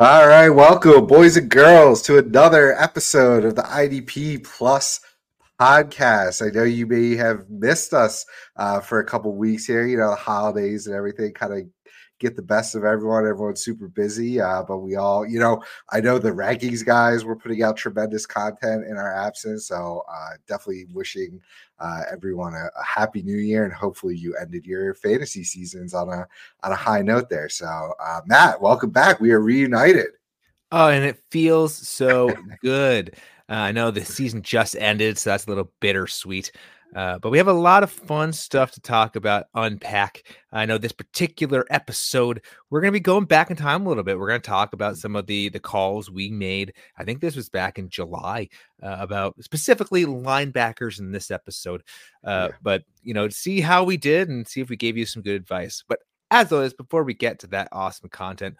All right, welcome, boys and girls, to another episode of the IDP Plus podcast. I know you may have missed us uh, for a couple weeks here. You know, the holidays and everything kind of get the best of everyone. Everyone's super busy, uh, but we all, you know, I know the rankings guys were putting out tremendous content in our absence. So uh, definitely wishing uh, everyone a, a, happy new year, and hopefully you ended your fantasy seasons on a on a high note there. So uh, Matt, welcome back. We are reunited. Oh, and it feels so good. Uh, I know the season just ended, so that's a little bittersweet. Uh, but we have a lot of fun stuff to talk about, unpack. I know this particular episode, we're going to be going back in time a little bit. We're going to talk about some of the the calls we made. I think this was back in July uh, about specifically linebackers in this episode. Uh, yeah. But you know, see how we did and see if we gave you some good advice. But as always, before we get to that awesome content,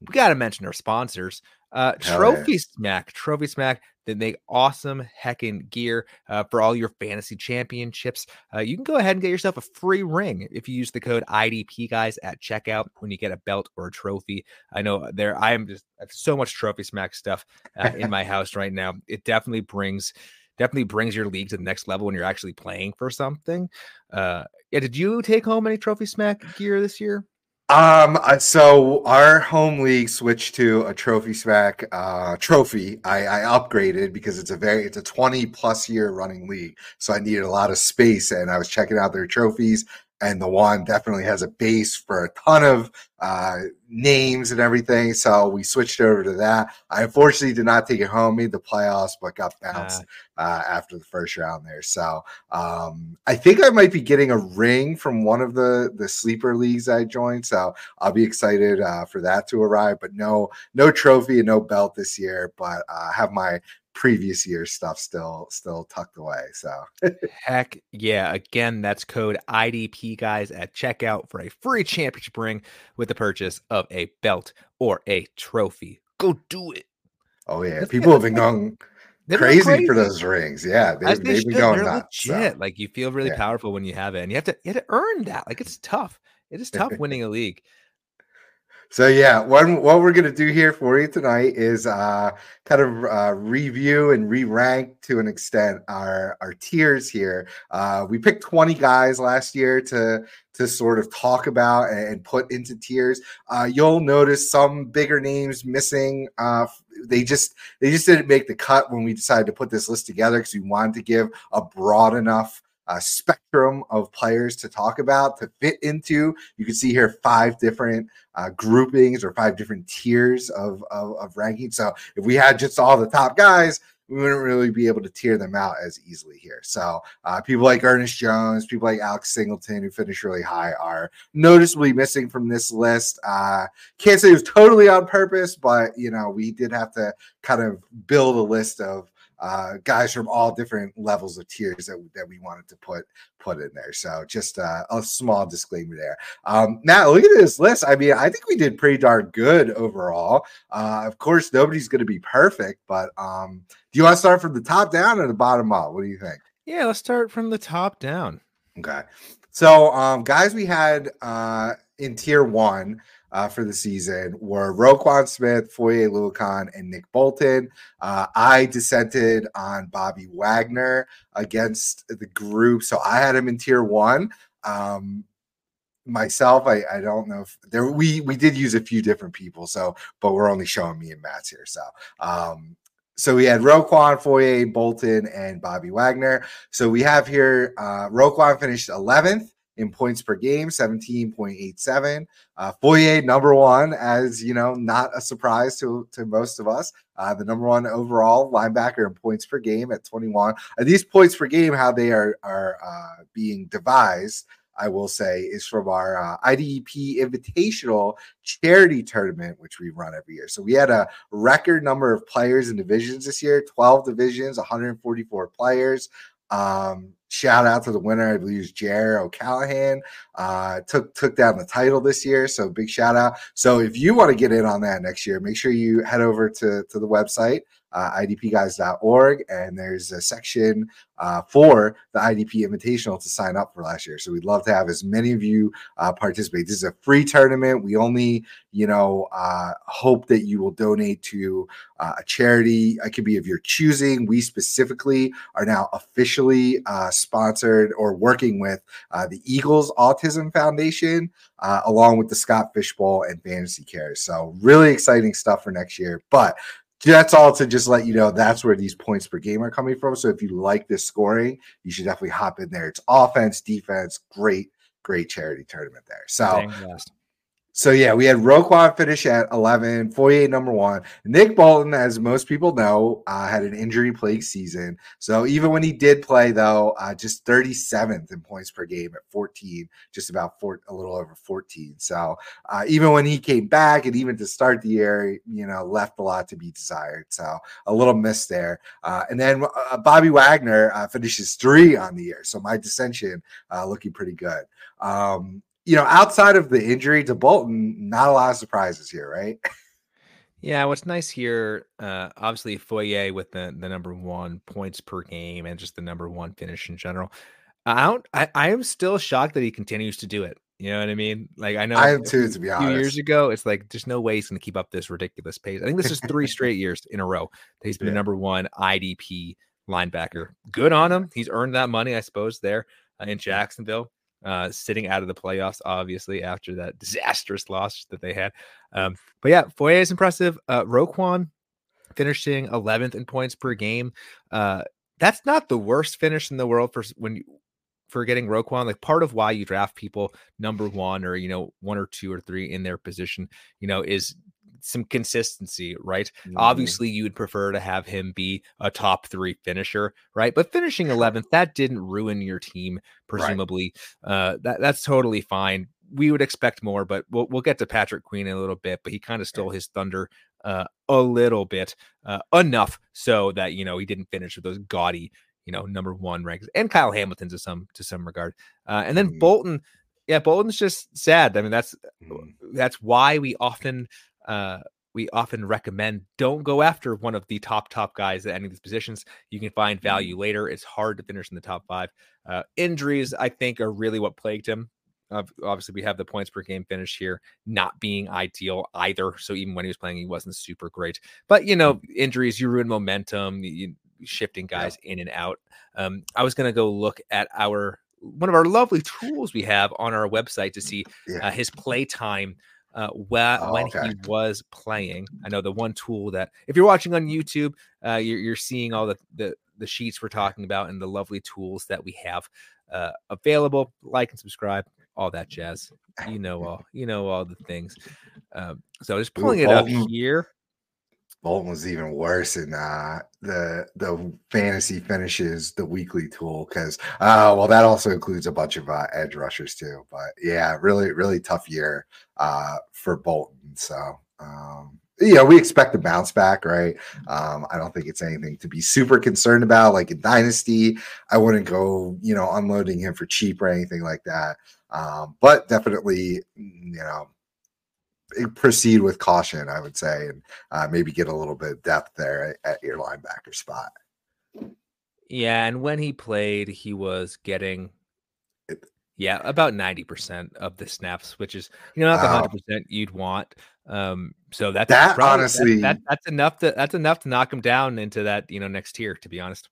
we got to mention our sponsors. Uh, Trophy yeah. Smack, Trophy Smack, they make awesome heckin' gear uh, for all your fantasy championships. Uh, you can go ahead and get yourself a free ring if you use the code IDP guys at checkout when you get a belt or a trophy. I know there I am just I so much Trophy Smack stuff uh, in my house right now. It definitely brings definitely brings your league to the next level when you're actually playing for something. Uh, yeah, did you take home any Trophy Smack gear this year? Um, uh, so our home league switched to a trophy smack uh trophy. I, I upgraded because it's a very it's a 20 plus year running league. So I needed a lot of space and I was checking out their trophies and the one definitely has a base for a ton of uh, names and everything. So we switched over to that. I unfortunately did not take it home, made the playoffs, but got bounced uh, uh, after the first round there. So um, I think I might be getting a ring from one of the the sleeper leagues I joined. So I'll be excited uh, for that to arrive. But no, no trophy and no belt this year. But uh, have my previous year stuff still still tucked away. So heck yeah. Again, that's code IDP guys at checkout for a free championship ring with the purchase of a belt or a trophy. Go do it. Oh yeah. People have been going crazy, crazy, for those rings. Yeah. They, have been going nuts. Legit. So. Like you feel really yeah. powerful when you have it. And you have to you have to earn that. Like it's tough. It is tough winning a league. So yeah, what what we're gonna do here for you tonight is uh, kind of uh, review and re-rank to an extent our our tiers here. Uh, we picked 20 guys last year to to sort of talk about and put into tiers. Uh, you'll notice some bigger names missing. Uh, they just they just didn't make the cut when we decided to put this list together because we wanted to give a broad enough uh, spectrum of players to talk about to fit into. You can see here five different uh, groupings or five different tiers of, of, of ranking. So if we had just all the top guys, we wouldn't really be able to tier them out as easily here. So uh, people like Ernest Jones, people like Alex Singleton, who finished really high, are noticeably missing from this list. Uh, can't say it was totally on purpose, but you know we did have to kind of build a list of uh, guys from all different levels of tiers that, that we wanted to put put in there. So just uh, a small disclaimer there. Um, now look at this list. I mean, I think we did pretty darn good overall. Uh, of course, nobody's going to be perfect, but um, do you want to start from the top down or the bottom up? What do you think? Yeah, let's start from the top down. Okay. So, um, guys, we had uh, in tier one uh, for the season were Roquan Smith, Foye Oluokun, and Nick Bolton. Uh, I dissented on Bobby Wagner against the group, so I had him in tier one. Um, myself, I, I don't know if there we we did use a few different people, so but we're only showing me and Matt's here. So um, so we had Roquan, Foye, Bolton, and Bobby Wagner. So we have here uh, Roquan finished 11th in points per game, 17.87. Uh, Foye, number one, as you know, not a surprise to, to most of us. Uh, the number one overall linebacker in points per game at 21. And these points per game, how they are, are uh, being devised, I will say, is from our uh, IDP Invitational charity tournament, which we run every year. So we had a record number of players in divisions this year 12 divisions, 144 players. Um, shout out to the winner, I believe is Jer O'Callahan. Uh, took took down the title this year, so big shout out. So if you want to get in on that next year, make sure you head over to to the website uh, idpguys.org, and there's a section uh, for the IDP Invitational to sign up for last year. So we'd love to have as many of you uh, participate. This is a free tournament. We only, you know, uh, hope that you will donate to uh, a charity. It could be of your choosing. We specifically are now officially uh, sponsored or working with the Eagles Autism Foundation, along with the Scott Fishbowl and Fantasy Cares. So really exciting stuff for next year. But that's all to just let you know that's where these points per game are coming from. So if you like this scoring, you should definitely hop in there. It's offense, defense, great, great charity tournament there. So so yeah, we had Roquan finish at 11, Foye number one. Nick Bolton, as most people know, uh, had an injury plagued season. So even when he did play, though, uh, just 37th in points per game at 14, just about four, a little over 14. So uh, even when he came back and even to start the year, you know, left a lot to be desired. So a little miss there. Uh, and then uh, Bobby Wagner uh, finishes three on the year. So my dissension looking pretty good. Um, you know, outside of the injury to Bolton, not a lot of surprises here, right? Yeah, what's nice here, uh, obviously Foye with the the number one points per game and just the number one finish in general. I don't, I, I am still shocked that he continues to do it. You know what I mean? Like I know I am too, to be honest. Years ago, it's like there's no way he's going to keep up this ridiculous pace. I think this is three straight years in a row that he's been yeah. the number one IDP linebacker. Good on him. He's earned that money, I suppose, there uh, in Jacksonville uh, sitting out of the playoffs, obviously, after that disastrous loss that they had. Um, but yeah, Foye is impressive. Uh, Roquan finishing 11th in points per game. Uh, that's not the worst finish in the world for when you for getting Roquan. Like part of why you draft people number one or you know one or two or three in their position, you know, is some consistency, right? Mm-hmm. Obviously, you would prefer to have him be a top three finisher, right? But finishing 11th, that didn't ruin your team, presumably. Right. Uh, that that's totally fine. We would expect more, but we'll we'll get to Patrick Queen in a little bit. But he kind of stole his thunder uh, a little bit, uh, enough so that you know he didn't finish with those gaudy, you know, number one ranks, and Kyle Hamilton to some to some regard, uh, and then mm-hmm. Bolton. Yeah, Bolton's just sad. I mean, that's mm-hmm. that's why we often uh, we often recommend don't go after one of the top top guys at any of these positions. You can find value mm-hmm. later. It's hard to finish in the top five. Uh, injuries, I think, are really what plagued him. Uh, obviously, we have the points per game finish here not being ideal either. So even when he was playing, he wasn't super great. But you know, mm-hmm. injuries you ruin momentum. You, shifting guys yeah. in and out. Um, I was gonna go look at our one of our lovely tools we have on our website to see yeah. uh, his play time uh, wh- oh, when okay. he was playing. I know the one tool that if you're watching on YouTube, uh, you're, you're seeing all the, the the sheets we're talking about and the lovely tools that we have uh, available. Like and subscribe, all that jazz. You know all you know all the things. Um, so just pulling Ooh, it up here. Bolton was even worse in uh, the the fantasy finishes, the weekly tool, because uh, well, that also includes a bunch of uh, edge rushers too. But yeah, really, really tough year uh, for Bolton. So um, yeah, we expect a bounce back, right? Um, I don't think it's anything to be super concerned about. Like in Dynasty, I wouldn't go, you know, unloading him for cheap or anything like that. Um, but definitely, you know, proceed with caution, I would say, and uh, maybe get a little bit of depth there at, at your linebacker spot. Yeah, and when he played, he was getting yeah about ninety percent of the snaps, which is you know not the hundred percent you'd want. Um, so that's that probably, honestly that, that, that's enough to that's enough to knock him down into that you know next tier. To be honest,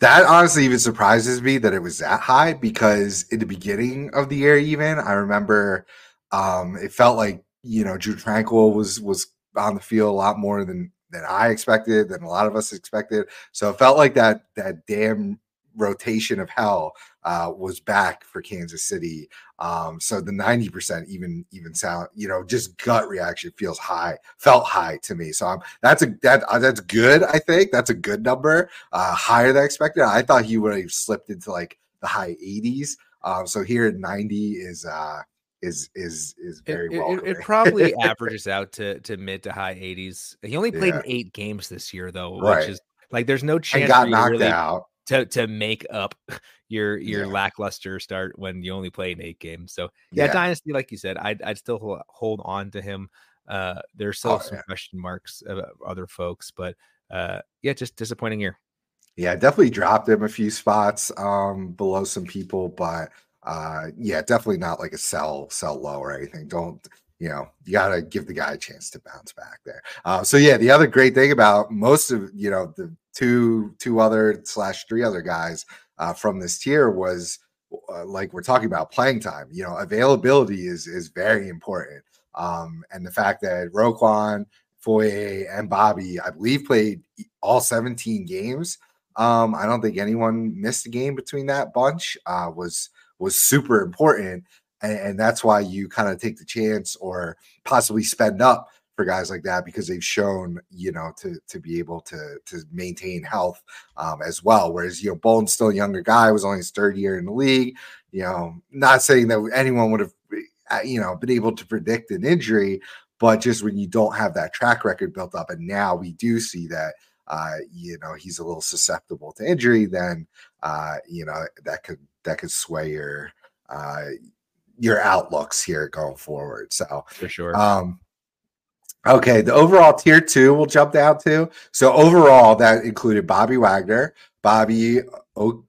that honestly even surprises me that it was that high because in the beginning of the year, even I remember um, it felt like you know, Drue Tranquill was was on the field a lot more than than I expected, than a lot of us expected. So it felt like that that damn rotation of hell uh, was back for Kansas City. Um, so the 90% even even sound, you know, just gut reaction feels high, felt high to me. So I'm that's a that uh, that's good, I think. That's a good number. Uh higher than expected. I thought he would have slipped into like the high 80s. Um, so here at 90 is uh is is is very it, well. It, it, probably averages out to to mid to high 80s. He only played yeah. in eight games this year, though, right. which is like there's no chance. And got knocked really out to to make up your your yeah. lackluster start when you only play in eight games. So yeah, yeah. dynasty, like you said, I'd I'd still hold, on to him. Uh, there's still oh, some question marks of other folks, but uh, yeah, just disappointing year. Yeah, definitely dropped him a few spots um, below some people, but uh, yeah, definitely not like a sell sell low or anything. Don't you know? You got to give the guy a chance to bounce back there. Uh, so yeah, the other great thing about most of you know the two two other slash three other guys uh, from this tier was uh, like we're talking about playing time. You know, availability is is very important. Um, and the fact that Roquan, Foye, and Bobby, I believe, played all 17 games. Um, I don't think anyone missed a game between that bunch. Uh, was was super important, and, and that's why you kind of take the chance or possibly spend up for guys like that because they've shown you know to to be able to to maintain health um, as well. Whereas you know Bolton's still a younger guy, was only his third year in the league. You know, not saying that anyone would have uh, you know been able to predict an injury, but just when you don't have that track record built up, and now we do see that. Uh, you know he's a little susceptible to injury, then uh, you know that could that could sway your uh, your outlooks here going forward. So for sure. Um, okay, the overall tier two we'll jump down to. So overall, that included Bobby Wagner, Bobby o-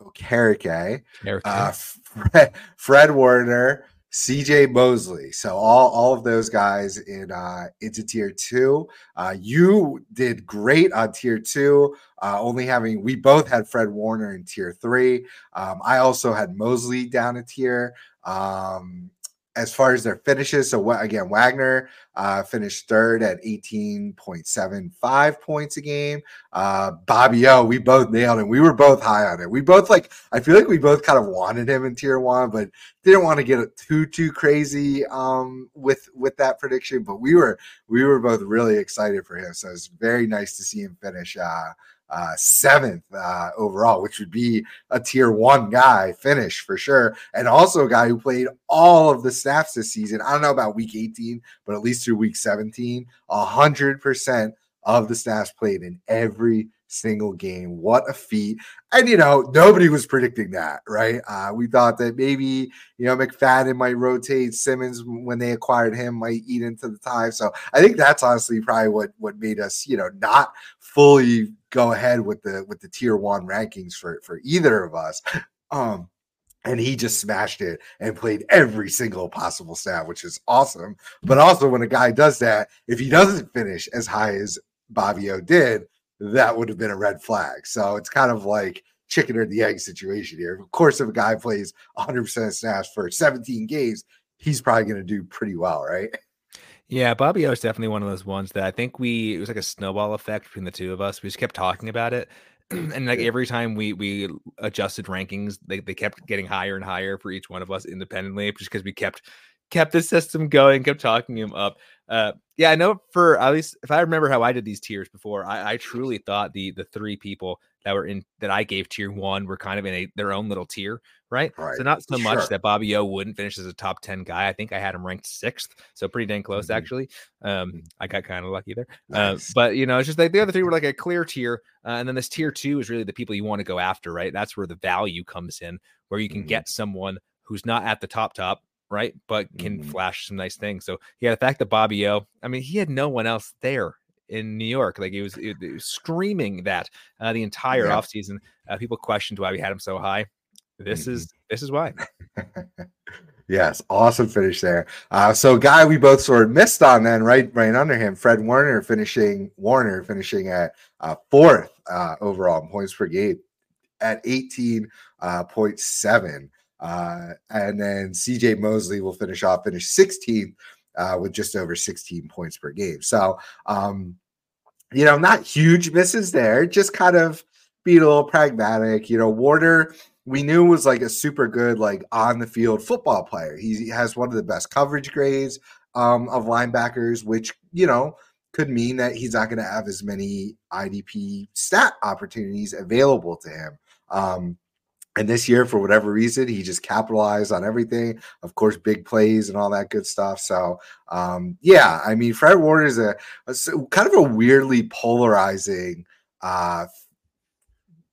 Okereke, uh, Fred, Fred Warner, CJ Mosley. So all, all of those guys in uh, into tier two. Uh, you did great on tier two. Uh, only having we both had Fred Warner in tier three. Um, I also had Mosley down a tier. Um, as far as their finishes, so again, Wagner uh, finished third at 18.75 points a game. Uh, Bobby O, we both nailed him. We were both high on it. We both like, I feel like we both kind of wanted him in tier one, but didn't want to get too too crazy um, with with that prediction. But we were we were both really excited for him, so it's very nice to see him finish. Uh, uh, seventh uh, overall, which would be a tier one guy finish for sure. And also a guy who played all of the snaps this season. I don't know about week 18, but at least through week 17, 100% of the snaps played in every single game. What a feat. And, you know, nobody was predicting that, right? Uh, we thought that maybe, you know, McFadden might rotate Simmons when they acquired him, might eat into the time. So I think that's honestly probably what, what made us, you know, not fully go ahead with the, with the tier one rankings for, for either of us. Um, and he just smashed it and played every single possible snap, which is awesome. But also, when a guy does that, if he doesn't finish as high as Bobby O did, that would have been a red flag. So it's kind of like chicken or the egg situation here. Of course, if a guy plays 100% of snaps for 17 games, he's probably going to do pretty well, right? Yeah, Bobby O is definitely one of those ones that I think we it was like a snowball effect between the two of us. We just kept talking about it. and like every time we we adjusted rankings, they, they kept getting higher and higher for each one of us independently, just because we kept kept the system going, kept talking him up. Uh, yeah, I know for at least if I remember how I did these tiers before, I, I truly thought the the three people that were in that I gave tier one were kind of in a their own little tier, right? right. So not so sure. much that Bobby O wouldn't finish as a top 10 guy. I think I had him ranked sixth, so pretty dang close mm-hmm. actually. Um, mm-hmm. I got kind of lucky there. Uh, nice. Uh, but you know, it's just like the other three were like a clear tier, uh, and then this tier two is really the people you want to go after, right? That's where the value comes in, where you can mm-hmm. get someone who's not at the top top right? But can mm-hmm. flash some nice things. So yeah, the fact that Bobby O, I mean, he had no one else there in New York. Like he was, he was screaming that uh, the entire yeah. offseason. Uh, people questioned why we had him so high. This mm-hmm. is this is why. yes, awesome finish there. Uh, so guy we both sort of missed on then, right, right under him, Fred Warner finishing Warner finishing at uh, fourth uh, overall points per game at eighteen uh, and then CJ Mosley will finish off, finish 16th uh, with just over 16 points per game. So, um, you know, not huge misses there, just kind of being a little pragmatic. You know, Warner, we knew was like a super good, like on the field football player. He has one of the best coverage grades um, of linebackers, which, you know, could mean that he's not going to have as many IDP stat opportunities available to him. Um, and this year, for whatever reason, he just capitalized on everything. Of course, big plays and all that good stuff. So, um, yeah, I mean, Fred Warner is a, a, kind of a weirdly polarizing uh,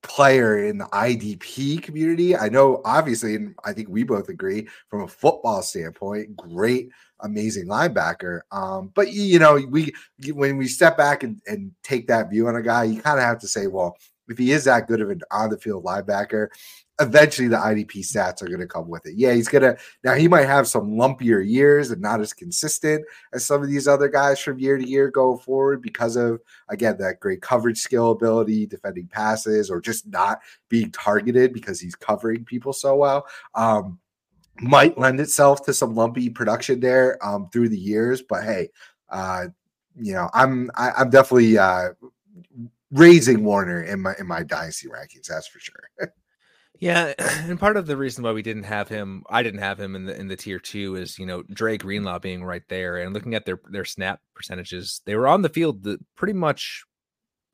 player in the IDP community. I know, obviously, and I think we both agree from a football standpoint, great, amazing linebacker. Um, but you know, we when we step back and, and take that view on a guy, you kind of have to say, well, if he is that good of an on the field linebacker, eventually the IDP stats are going to come with it. Yeah, he's going to now he might have some lumpier years and not as consistent as some of these other guys from year to year go forward because of again that great coverage skill ability, defending passes, or just not being targeted because he's covering people so well. Um, might lend itself to some lumpy production there um, through the years, but hey, uh, you know, I'm I, am i am definitely uh, raising Warner in my in my dynasty rankings. That's for sure. Yeah, and part of the reason why we didn't have him, I didn't have him in the in the tier two, is you know Dre Greenlaw being right there and looking at their their snap percentages, they were on the field the, pretty much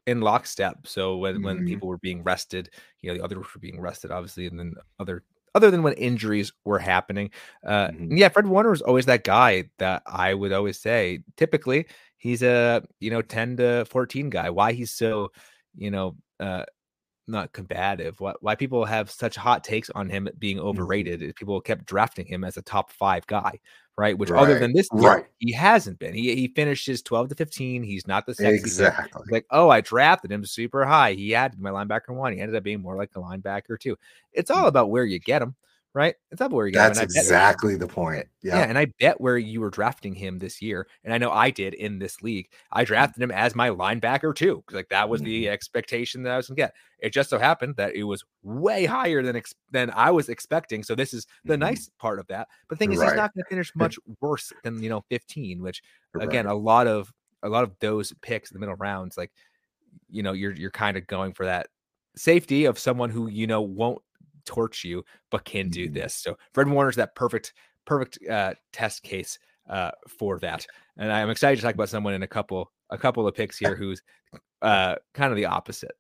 in lockstep. So when mm-hmm. when people were being rested, you know the others were being rested, obviously, and then other other than when injuries were happening. Uh, mm-hmm. Yeah, Fred Warner was always that guy that I would always say. Typically, he's a you know ten to fourteen guy. Why he's so you know uh, not combative. Why, why people have such hot takes on him being mm-hmm. overrated is people kept drafting him as a top five guy, right? Which right. other than this, year, right, he hasn't been. He he finishes twelve to fifteen. He's not the sexy exactly like oh I drafted him super high. He had my linebacker one. He ended up being more like the linebacker two. It's all mm. about where you get him right? It's up where you That's exactly the point. Yeah. yeah. And I bet where you were drafting him this year, and I know I did in this league, I mm. drafted him as my linebacker two. Like that was the mm-hmm. expectation that I was gonna get. It just so happened that it was way higher than ex- than I was expecting. So this is the mm-hmm. nice part of that. But the thing is, right. he's not gonna finish much worse than you know 15, which again, right. a lot of a lot of those picks in the middle rounds, like you know, you're you're kind of going for that safety of someone who you know won't torch you, but can do mm-hmm. this. So Fred Warner's that perfect, perfect uh, test case uh, for that. And I'm excited to talk about someone in a couple, a couple of picks here who's uh, kind of the opposite.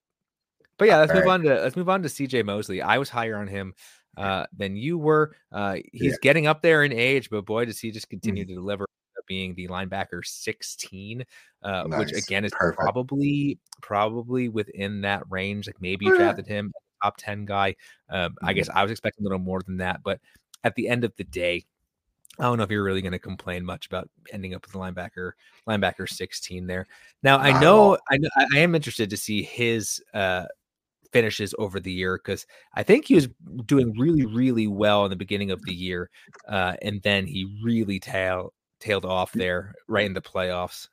But yeah, let's All move right. on to let's move on to CJ Mosley. I was higher on him uh, than you were. Uh, he's yeah. getting up there in age, but boy, does he just continue mm-hmm. to deliver being the linebacker 16, uh, nice. which again is Perfect. probably probably within that range. Like maybe you drafted him top 10 guy. Um, mm-hmm. I guess I was expecting a little more than that, but at the end of the day, I don't know if you're really going to complain much about ending up with the linebacker, linebacker 16 there. Now I know, I know, I am interested to see his uh, finishes over the year because I think he was doing really, really well in the beginning of the year, uh, and then he really tail tailed off there right in the playoffs.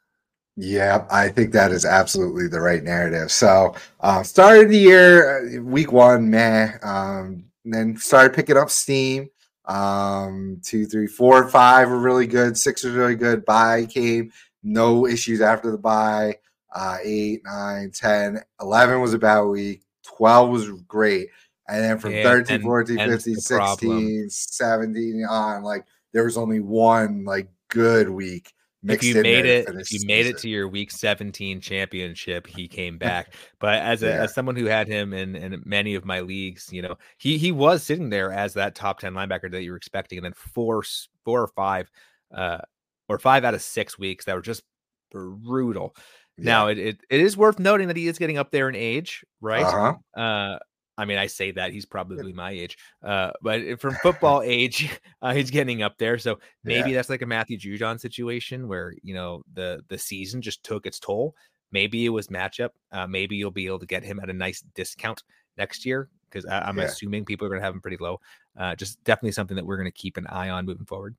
Yeah, I think that is absolutely the right narrative. So, uh, started the year, uh, week one, meh. Um, then started picking up steam. Um, two, three, four, five were really good. Six was really good. Bye came, no issues after the bye. Uh, eight, nine, 10, 11 was a bad week. 12 was great. And then from yeah, 13, and, 14, and 15, 16, problem. 17 on, like there was only one like good week if you made it if you made it to your week 17 championship he came back but as a, yeah. as someone who had him in in many of my leagues you know he he was sitting there as that top 10 linebacker that you were expecting and then four four or five uh or five out of six weeks that were just brutal yeah. now it, it it is worth noting that he is getting up there in age right uh-huh. uh I mean, I say that he's probably my age, uh, but from football age, uh, he's getting up there. So maybe yeah. that's like a Matthew Judon situation where you know the the season just took its toll. Maybe it was matchup. Uh, maybe you'll be able to get him at a nice discount next year because I'm yeah. assuming people are going to have him pretty low. Uh, just definitely something that we're going to keep an eye on moving forward.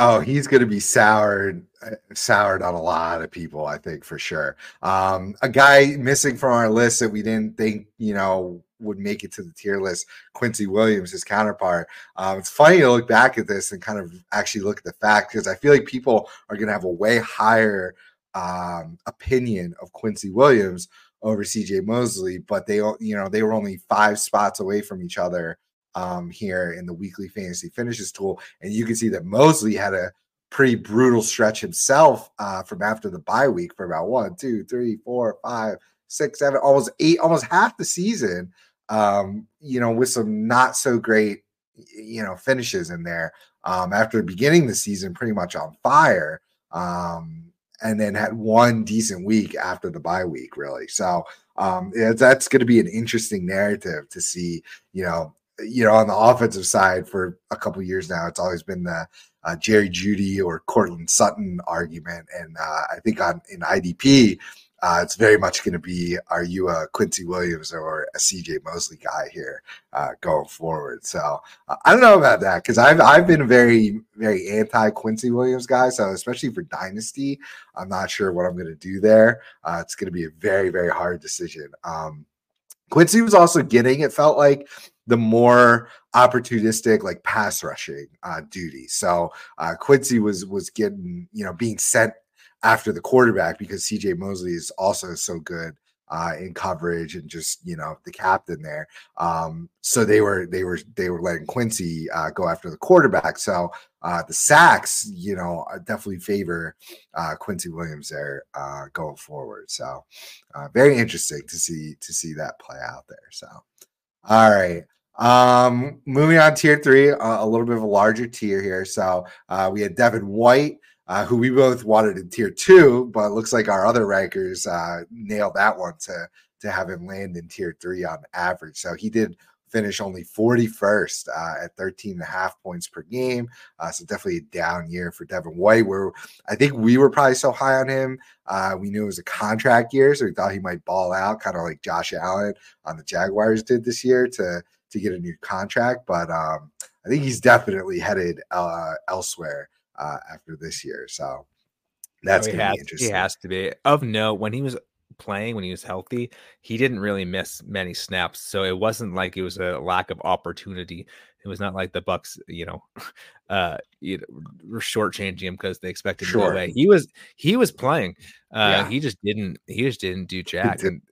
Oh, he's going to be soured, uh, soured on a lot of people, I think for sure. Um, a guy missing from our list that we didn't think, you know, would make it to the tier list. Quincy Williams, his counterpart. Um, it's funny to look back at this and kind of actually look at the fact because I feel like people are going to have a way higher um, opinion of Quincy Williams over CJ Mosley, but they, you know, they were only five spots away from each other um, here in the weekly fantasy finishes tool. And you can see that Mosley had a pretty brutal stretch himself uh, from after the bye week for about one, two, three, four, five, six, seven, almost eight, almost half the season. Um, you know, with some not so great, you know, finishes in there. Um, after beginning the season pretty much on fire. Um, and then had one decent week after the bye week, really. So um, yeah, that's going to be an interesting narrative to see. You know, you know, on the offensive side for a couple years now, it's always been the uh, Jerry Jeudy or Courtland Sutton argument, and uh, I think on in IDP uh, it's very much going to be are you a Quincy Williams or a CJ Mosley guy here uh, going forward? So uh, I don't know about that because I've I've been very very anti Quincy Williams guy. So especially for dynasty, I'm not sure what I'm going to do there. Uh, it's going to be a very very hard decision. Um, Quincy was also getting it felt like the more opportunistic like pass rushing uh, duty. So uh, Quincy was was getting you know being sent after the quarterback because CJ Mosley is also so good uh, in coverage and just you know the captain there. Um, so they were they were they were letting Quincy uh, go after the quarterback. So uh, the sacks, you know, definitely favor uh, Quincy Williams there uh, going forward. So uh, very interesting to see to see that play out there. So all right. Um, moving on tier three, a little bit of a larger tier here. So we had Devin White uh, who we both wanted in tier two, but it looks like our other rankers uh, nailed that one to to have him land in tier three on average. So he did finish only 41st uh, at 13 and a half points per game. Uh, so definitely a down year for Devin White, where I think we were probably so high on him. Uh, we knew it was a contract year, so we thought he might ball out, kind of like Josh Allen on the Jaguars did this year to to get a new contract. But um, I think he's definitely headed uh, elsewhere uh, after this year. So that's going to be interesting. He has to be. Of note, when he was playing, when he was healthy, he didn't really miss many snaps. So it wasn't like it was a lack of opportunity. It was not like the Bucs, you know, uh, you know, were shortchanging him because they expected sure. no way. He was he was playing. Uh, yeah. he just didn't he just didn't do jack. And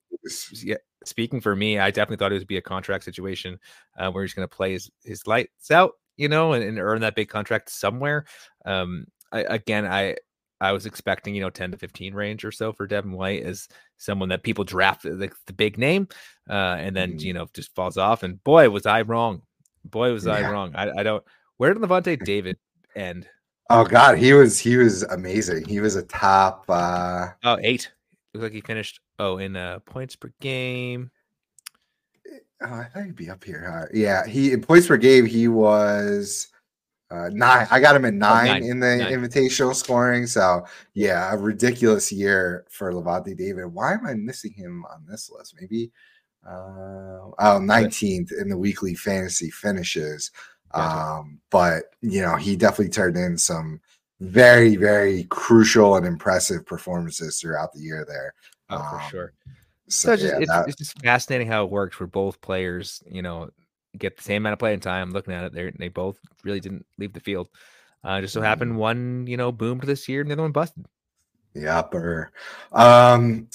yeah, speaking for me, I definitely thought it would be a contract situation uh, where he's going to play his his lights out you know, and, and earn that big contract somewhere. Um, I, again, I I was expecting, you know, 10 to 15 range or so for Devin White as someone that people draft the, the big name uh, and then, mm-hmm. you know, just falls off. And boy, was I wrong. Boy, was yeah. I wrong. I, I don't, where did Lavonte David end? Oh God, he was, he was amazing. He was a top, uh, oh, eight. Looks like he finished, oh, in uh, points per game. Oh, I thought he'd be up here. Yeah, he in points per game he was uh, nine. I got him at nine, oh, nine. in the nine. invitational scoring. So yeah, a ridiculous year for Lavonte David. Why am I missing him on this list? Maybe uh, oh 19th in the weekly fantasy finishes. Um, but you know, he definitely turned in some very, very crucial and impressive performances throughout the year there. Oh, um, for sure. So, so yeah, it's, that... it's, just fascinating how it works for both players. You know, get the same amount of playing time. Looking at it, they they both really didn't leave the field. Uh, just so mm-hmm. happened one, you know, boomed this year, and the other one busted. Yep. Um,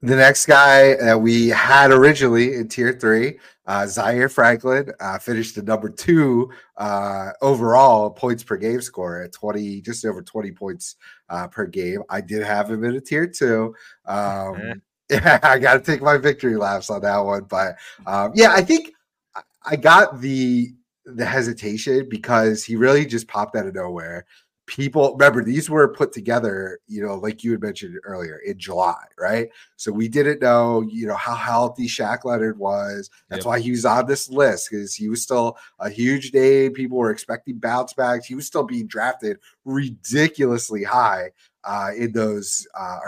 the next guy that we had originally in tier three, uh, Zaire Franklin, uh, finished the number two uh, overall points per game score at 20, just over 20 points uh, per game. I did have him in a tier two. Um, yeah, I got to take my victory laps on that one. But um, yeah, I think I got the the hesitation because he really just popped out of nowhere. People remember these were put together, you know, like you had mentioned earlier in July, right? So we didn't know, you know, how healthy Shaq Leonard was. That's yep. why he was on this list because he was still a huge name. People were expecting bounce backs. He was still being drafted ridiculously high uh, in those uh,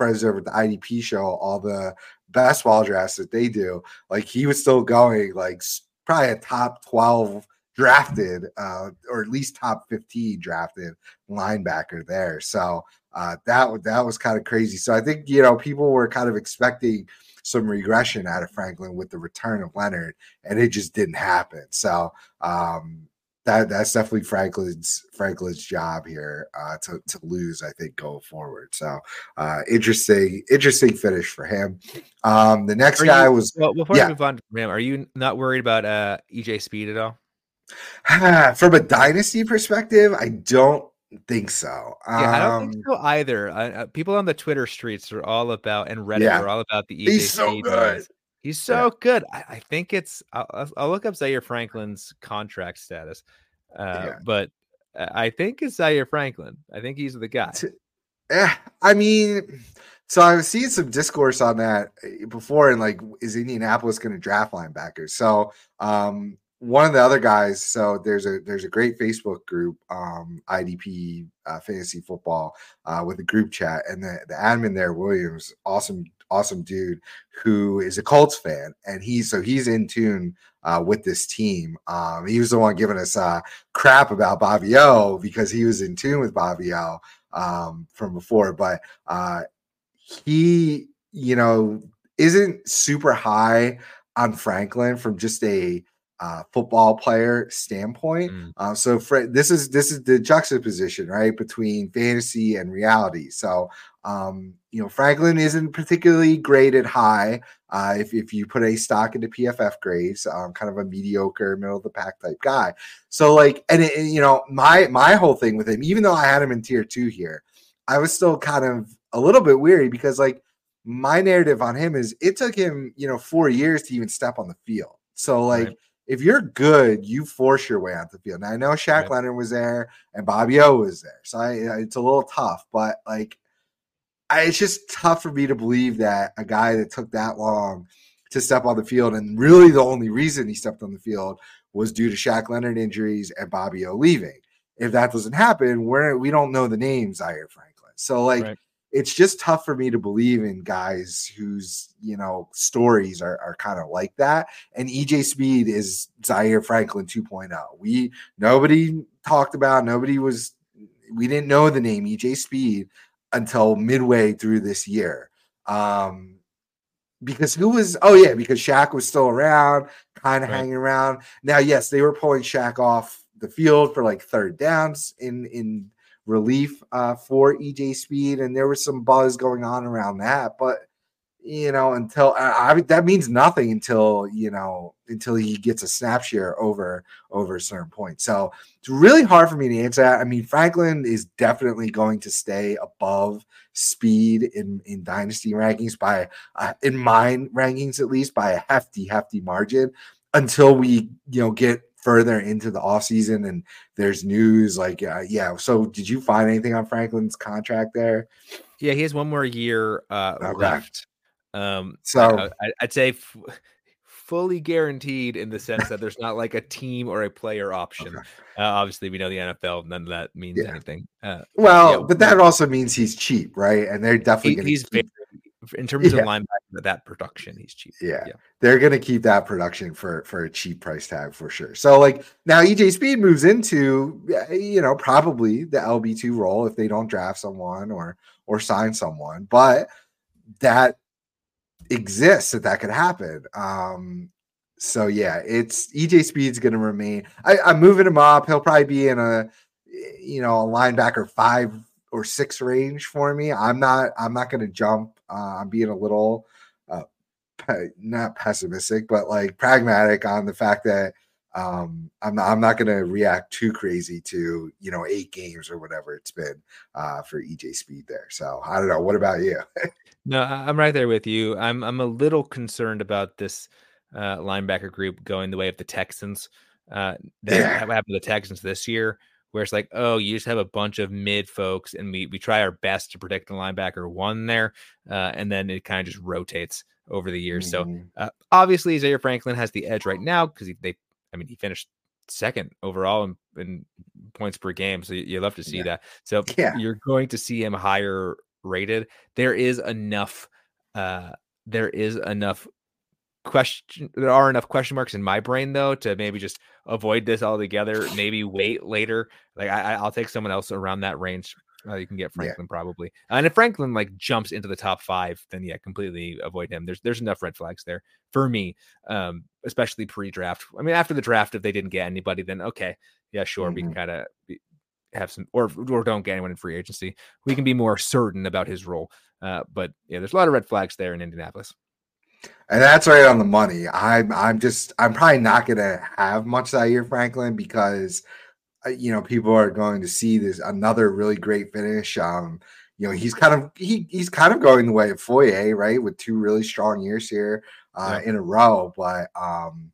over at the IDP show all the best ball drafts that they do. Like he was still going like probably a top 12 drafted uh, or at least top 15 drafted linebacker there. So uh, that that was kind of crazy. So I think you know people were kind of expecting some regression out of Franklin with the return of Leonard, and it just didn't happen. So um, that that's definitely Franklin's Franklin's job here uh, to to lose. I think going forward. So uh, interesting interesting finish for him. Um, the next are guy you, was well. Before yeah. we move on from him, are you not worried about uh, EJ Speed at all? From a dynasty perspective, I don't think so. Um, yeah, I don't think um, so either. uh, people on the Twitter streets are all about and Reddit yeah. are all about the EJ He's so Speed. Good. He's so yeah. good. I, I, think it's. I'll, I'll, look up Zaire Franklin's contract status, uh, yeah. but I think it's Zaire Franklin. I think he's the guy. To, Yeah, I mean, so I was seeing some discourse on that eh, before, and like, is Indianapolis going to draft linebackers? So, um, one of the other guys, so there's a there's a great Facebook group, um, IDP uh, fantasy football, uh, with a group chat, and the the admin there, Williams, awesome awesome dude who is a Colts fan, and he's so he's in tune uh, with this team. Um, he was the one giving us uh, crap about Bobby O because he was in tune with Bobby O um, from before, but uh, he, you know, isn't super high on Franklin from just a uh, football player standpoint. Mm. Uh, so for, this is this is the juxtaposition right between fantasy and reality. So um, you know Franklin isn't particularly graded high. Uh, if if you put a stock into PFF grades, um, kind of a mediocre middle of the pack type guy. So like, and, it, and you know my my whole thing with him, even though I had him in tier two here, I was still kind of a little bit weary because like my narrative on him is it took him you know four years to even step on the field. So like. Right if you're good, you force your way onto the field. Now I know Shaq right. Leonard was there and Bobby O was there, so I, uh, it's a little tough. But like, I, it's just tough for me to believe that a guy that took that long to step on the field, and really the only reason he stepped on the field was due to Shaq Leonard injuries and Bobby O leaving. If that doesn't happen, we're we don't know the names I Zaire Franklin. So like. Right it's just tough for me to believe in guys whose you know stories are, are kind of like that. And EJ Speed is Zaire Franklin 2.0. We nobody talked about, nobody was we didn't know the name EJ Speed until midway through this year. Um because who was oh yeah, because Shaq was still around, kind of right. hanging around. Now, yes, they were pulling Shaq off the field for like third downs in in relief uh, for EJ Speed, and there was some buzz going on around that. But you know, until I, I, that means nothing until you know until he gets a snap share over over a certain point. So it's really hard for me to answer that. I mean, Franklin is definitely going to stay above speed in in dynasty rankings by uh, in mine rankings at least by a hefty hefty margin until we you know get further into the off season and there's news like uh, yeah so did you find anything on franklin's contract there yeah he has one more year uh okay. left um so I, would say f- fully guaranteed in the sense that there's not like a team or a player option okay. uh, obviously we know the nfl none of that means yeah. anything uh, well yeah, but that also means he's cheap right and they're definitely he, he's keep- in terms yeah. of linebacker, that production, he's cheap. Yeah. yeah. They're going to keep that production for for a cheap price tag for sure. So like now EJ Speed moves into you know probably the LB2 role if they don't draft someone or or sign someone, but that exists that that could happen. Um so yeah, it's EJ Speed's going to remain. I, I'm moving him up. He'll probably be in a you know a linebacker five or six range for me. I'm not I'm not going to jump. Uh, I'm being a little uh, pe- not pessimistic, but like pragmatic on the fact that um, I'm not I'm not going to react too crazy to you know eight games or whatever it's been uh, for EJ Speed there. So I don't know. What about you? no, I'm right there with you. I'm I'm a little concerned about this uh, linebacker group going the way of the Texans. Uh, that yeah. happened to the Texans this year where it's like, oh, you just have a bunch of mid folks, and we we try our best to protect the linebacker one there, uh, and then it kind of just rotates over the years. Mm-hmm. So uh, obviously, Zaire Franklin has the edge right now because they, I mean, he finished second overall in, in points per game. So you, you love to see yeah. that. So yeah. you're going to see him higher rated. There is enough. Uh, there is enough question there are enough question marks in my brain though to maybe just avoid this altogether maybe wait later like I, i'll take someone else around that range uh, you can get franklin yeah. probably and if franklin like jumps into the top five then yeah completely avoid him there's there's enough red flags there for me um especially pre-draft i mean after the draft if they didn't get anybody then okay yeah sure mm-hmm. we can kind of have some or or don't get anyone in free agency we can be more certain about his role uh but yeah there's a lot of red flags there in indianapolis and that's right on the money. I'm I'm just I'm probably not gonna have much that year, Franklin, because uh, you know people are going to see this another really great finish. Um, you know he's kind of he he's kind of going the way of Foye, right, with two really strong years here uh, yeah. in a row. But um,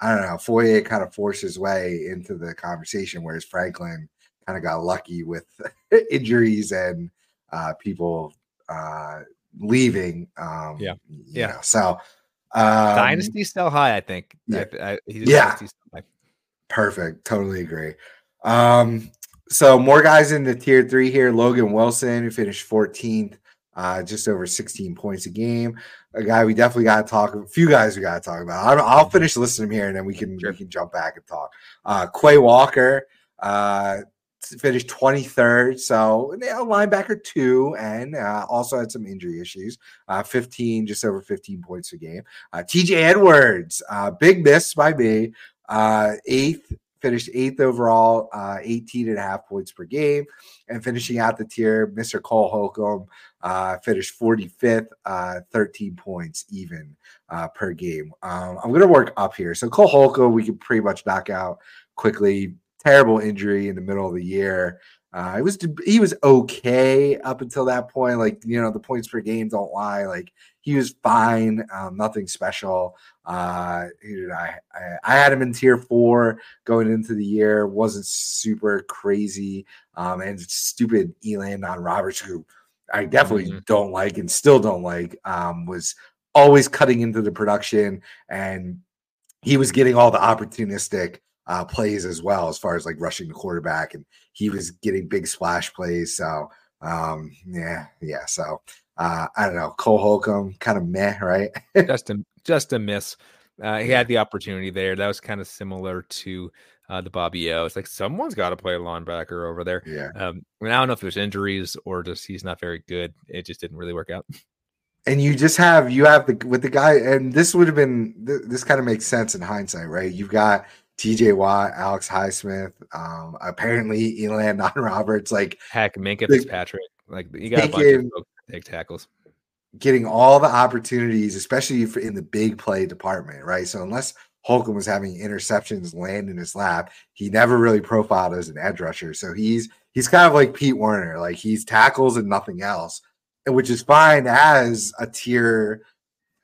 I don't know, Foye kind of forced his way into the conversation, whereas Franklin kind of got lucky with injuries and uh, people uh, leaving. Um, yeah, yeah. Know, so um, dynasty still high, I think. Yeah, I, I, yeah. Perfect. Totally agree. Um, so more guys in the tier three here. Logan Wilson, who finished 14th, uh, just over 16 points a game. A guy we definitely got to talk. A few guys we got to talk about. I'll, I'll finish listing him here, and then we can sure. we can jump back and talk. Uh, Quay Walker uh, finished 23rd, so you know, linebacker two, and uh, also had some injury issues. Uh, 15, just over 15 points a game. Uh, T.J. Edwards, uh, big miss by me. Uh, eighth finished eighth overall, uh, 18 and a half points per game. And finishing out the tier, Mr. Cole Holcomb uh, finished 45th, uh, 13 points even uh, per game. Um, I'm going to work up here. So Cole Holcomb, we can pretty much knock out quickly. Terrible injury in the middle of the year. Uh, it was he was okay up until that point. Like you know, the points per game don't lie. Like he was fine, um, nothing special. Uh, I, I? I had him in tier four going into the year. wasn't super crazy. Um, and stupid Elandon Roberts, who I definitely mm-hmm. don't like and still don't like, um, was always cutting into the production and he was getting all the opportunistic uh, plays as well as far as like rushing the quarterback and he was getting big splash plays. So um, yeah, yeah. So uh, I don't know. Cole Holcomb, kind of meh, right? just a just a miss. Uh, he had the opportunity there. That was kind of similar to uh, the Bobby O. It's like someone's got to play a linebacker over there. Yeah. Um, I, mean, I don't know if it was injuries or just he's not very good. It just didn't really work out. And you just have you have the with the guy, and this would have been this kind of makes sense in hindsight, right? You've got TJ Watt, Alex Highsmith, um, apparently Elandon Roberts, like heck, Minkah Fitzpatrick. Like you got a bunch of big tackles. Getting all the opportunities, especially in the big play department, right? So unless Holcomb was having interceptions land in his lap, he never really profiled as an edge rusher. So he's he's kind of like Pete Warner, like he's tackles and nothing else, which is fine as a tier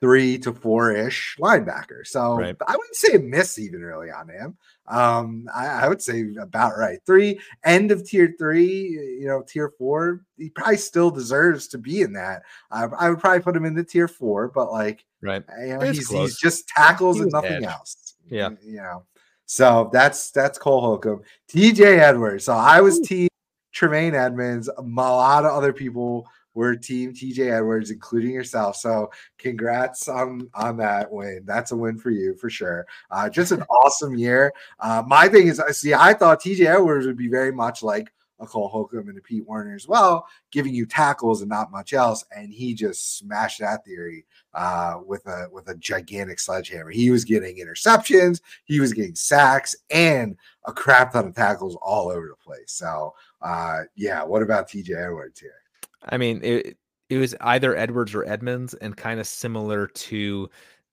three to four ish linebacker. So right. I wouldn't say a miss even really on him. Um, I, I, would say about right. Three end of tier three, you know, tier four. He probably still deserves to be in that. I, I would probably put him in the tier four, but like, right, you know, he's, he's just tackles he and nothing edge. else. Yeah, you know. So that's that's Cole Holcomb, TJ Edwards. So I was team Tremaine Edmunds. A lot of other people we're team TJ Edwards, including yourself. So congrats on on that win. That's a win for you for sure. Uh, just an awesome year. Uh, my thing is, I see, I thought TJ Edwards would be very much like a Cole Holcomb and a Pete Werner as well, giving you tackles and not much else. And he just smashed that theory uh, with a with a gigantic sledgehammer. He was getting interceptions, he was getting sacks, and a crap ton of tackles all over the place. So uh, yeah, what about TJ Edwards here? I mean, it it was either Edwards or Edmunds, and kind of similar to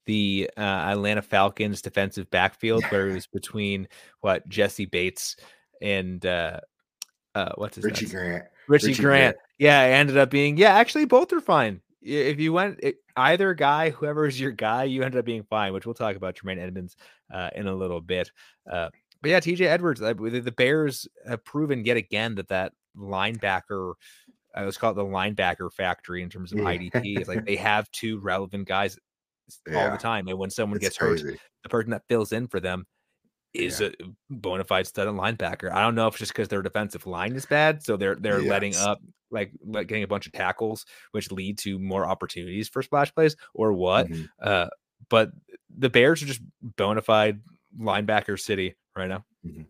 the uh, Atlanta Falcons defensive backfield, where it was between what Jessie Bates and uh, uh, what's his Richie name? Grant. Richie, Richie Grant. Grant. Yeah, it ended up being yeah. Actually, both are fine. If you went it, either guy, whoever is your guy, you ended up being fine. Which we'll talk about Tremaine Edmunds uh, in a little bit. Uh, but yeah, TJ Edwards, the Bears have proven yet again that that linebacker I was called the linebacker factory in terms of yeah. IDP. It's like they have two relevant guys yeah. all the time. And when someone it's gets crazy. hurt, the person that fills in for them is yeah. a bona fide stud linebacker. I don't know if it's just because their defensive line is bad, so they're they're yes. letting up like, like getting a bunch of tackles, which lead to more opportunities for splash plays, or what. Mm-hmm. Uh, but the Bears are just bona fide linebacker city right now. Mm-hmm.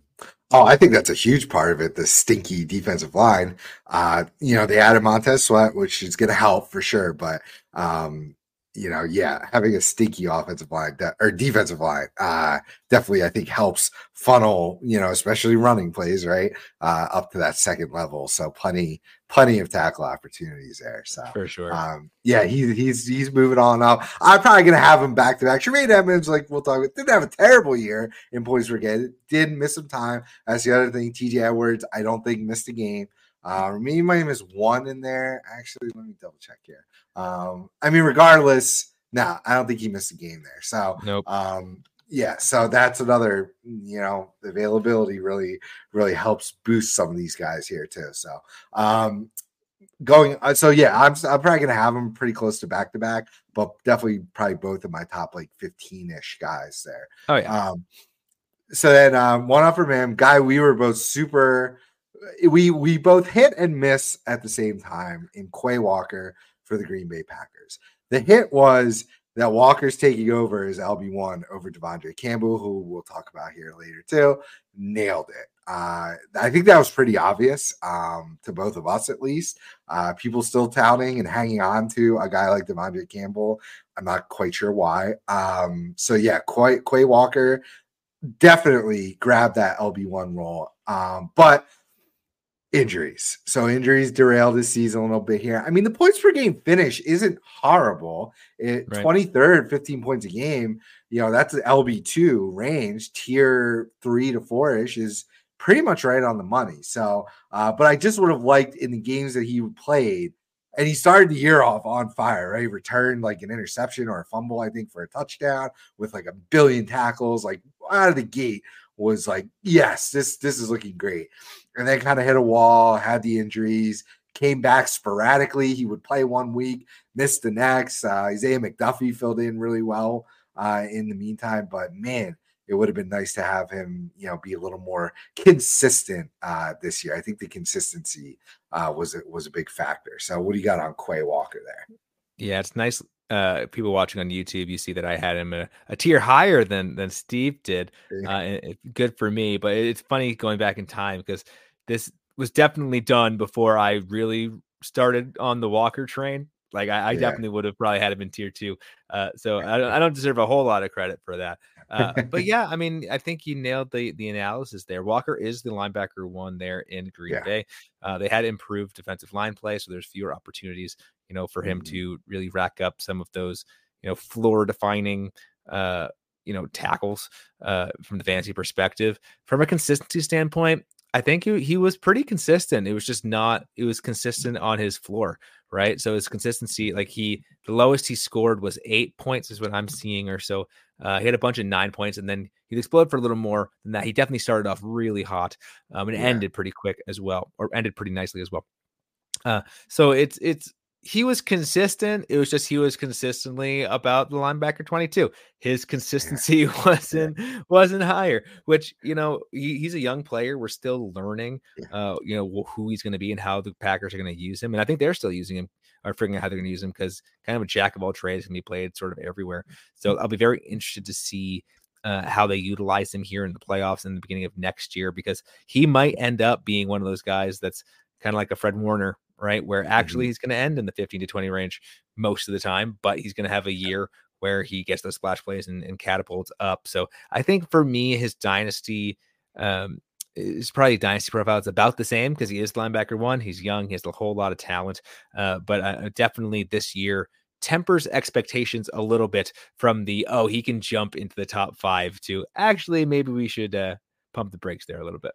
Oh, I think that's a huge part of it. The stinky defensive line. Uh, you know, they added Montez Sweat, which is going to help for sure. But um, you know, yeah, having a stinky offensive line de- or defensive line uh, definitely, I think, helps funnel, you know, especially running plays, right, uh, up to that second level. So plenty, plenty of tackle opportunities there. So for sure, um, yeah, he's he's he's moving on up. I'm probably gonna have him back to back. Tremaine Edmunds, like we'll talk about, didn't have a terrible year in points per game. Did miss some time. That's the other thing. TJ Edwards, I don't think missed a game. Uh, maybe might miss one in there. Actually, let me double check here. Um, I mean, regardless, no, nah, I don't think he missed a game there. So, nope. Um, yeah, so that's another, you know, availability really, really helps boost some of these guys here too. So, um, going uh, so yeah i'm i'm probably gonna have them pretty close to back to back but definitely probably both of my top like 15ish guys there oh yeah um so then um one off from him guy we were both super we we both hit and miss at the same time in quay walker for the green bay packers the hit was that walker's taking over as lb1 over de'vondre campbell who we'll talk about here later too nailed it uh, I think that was pretty obvious um, to both of us, at least. Uh, people still touting and hanging on to a guy like De'Vondre Campbell. I'm not quite sure why. Um, so yeah, Quay, Quay Walker definitely grabbed that LB1 role. Um, but injuries. So injuries derailed his season a little bit here. I mean, the points per game finish isn't horrible. It, right. 23rd, 15 points a game. You know, that's the LB2 range, tier three to four ish is – pretty much right on the money. So, uh, but I just would have liked in the games that he played, and he started the year off on fire, right? He returned like an interception or a fumble, I think, for a touchdown with like a billion tackles, like out of the gate was like, yes, this this is looking great. And then kind of hit a wall, had the injuries, came back sporadically. He would play one week, missed the next. Uh, Isaiah McDuffie filled in really well uh, in the meantime, but man, it would have been nice to have him, you know, be a little more consistent uh, this year. I think the consistency uh, was a, was a big factor. So, what do you got on Quay Walker there? Yeah, it's nice. Uh, people watching on YouTube, you see that I had him a, a tier higher than than Steve did. Uh, it, good for me, but it's funny going back in time because this was definitely done before I really started on the Walker train. Like I, I yeah. definitely would have probably had him in tier two. Uh, so I don't, I don't deserve a whole lot of credit for that. Uh, but yeah, I mean, I think you nailed the the analysis there. Walker is the linebacker one there in Green yeah. Bay. Uh, they had improved defensive line play, so there's fewer opportunities, you know, for him mm-hmm. to really rack up some of those, you know, floor defining, uh, you know, tackles uh, from the fantasy perspective. From a consistency standpoint, I think he, he was pretty consistent. It was just not, it was consistent on his floor, right? So his consistency, like he, the lowest he scored was eight points, is what I'm seeing or so. Uh, he had a bunch of nine points and then he exploded for a little more than that. He definitely started off really hot um, and yeah. ended pretty quick as well, or ended pretty nicely as well. Uh, so it's, it's, he was consistent. It was just he was consistently about the linebacker 22. His consistency wasn't wasn't higher, which you know he, he's a young player. We're still learning, uh, you know who he's going to be and how the Packers are going to use him. And I think they're still using him or figuring out how they're going to use him because kind of a jack of all trades can be played sort of everywhere. So I'll be very interested to see uh, how they utilize him here in the playoffs in the beginning of next year because he might end up being one of those guys that's kind of like a Fred Warner right? Where actually mm-hmm. he's going to end in the 15 to 20 range most of the time, but he's going to have a year where he gets those splash plays and, and catapults up. So I think for me, his dynasty um, is probably dynasty profile. It's about the same because he is linebacker one. He's young. He has a whole lot of talent. Uh, but uh, definitely this year tempers expectations a little bit from the oh he can jump into the top five to actually maybe we should uh, pump the brakes there a little bit.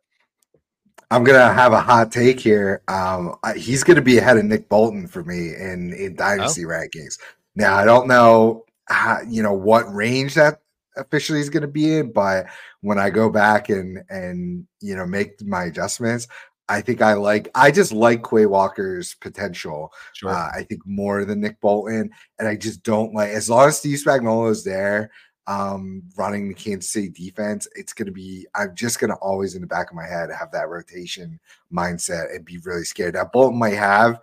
I'm gonna have a hot take here. Um, he's gonna be ahead of Nick Bolton for me in in dynasty oh. rankings. Now I don't know, how, you know, what range that officially is gonna be in, but when I go back and and you know make my adjustments, I think I like. I just like Quay Walker's potential. Sure. Uh, I think more than Nick Bolton, and I just don't like as long as Steve Spagnuolo is there um, running the Kansas City defense, it's going to be, I'm just going to always in the back of my head have that rotation mindset and be really scared. That Bolton might have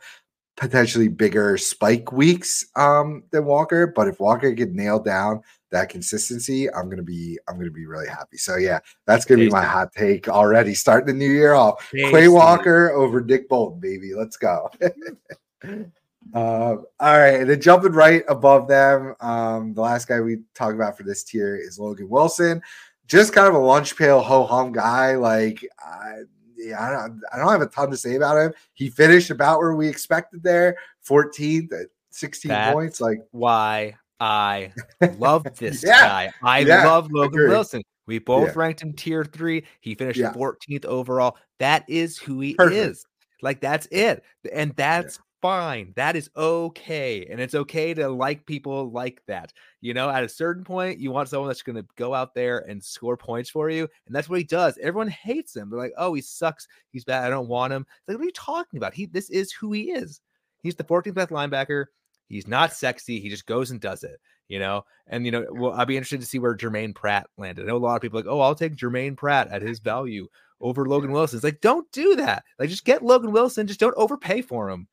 potentially bigger spike weeks um, than Walker, but if Walker get nailed down that consistency, I'm gonna be I'm gonna be really happy. So yeah, that's gonna Tasty. be my hot take already. Starting the new year off. Tasty. Quay Walker over Nick Bolton, baby. Let's go. Uh, all right, and then jumping right above them, um, the last guy we talk about for this tier is Logan Wilson. Just kind of a lunch pail ho hum guy. Like, uh, yeah, I don't, I don't have a ton to say about him. He finished about where we expected there, 14th at 16 That's points. Like, why I love this yeah. guy. I yeah, love Logan agreed. Wilson. We both yeah. ranked him tier three. He finished 14th overall. That is who he Perfect. is. Like that's it. And that's fine. That is okay. And it's okay to like people like that. You know, at a certain point, you want someone that's going to go out there and score points for you. And that's what he does. Everyone hates him. They're like, oh, he sucks. He's bad. I don't want him. It's like, what are you talking about? He this is who he is. He's the 14th best linebacker. He's not sexy. He just goes and does it, you know? And, you know, well, I'll be interested to see where Germaine Pratt landed. I know a lot of people like, oh, I'll take Germaine Pratt at his value over Logan Wilson. It's like, don't do that. Like, just get Logan Wilson. Just don't overpay for him.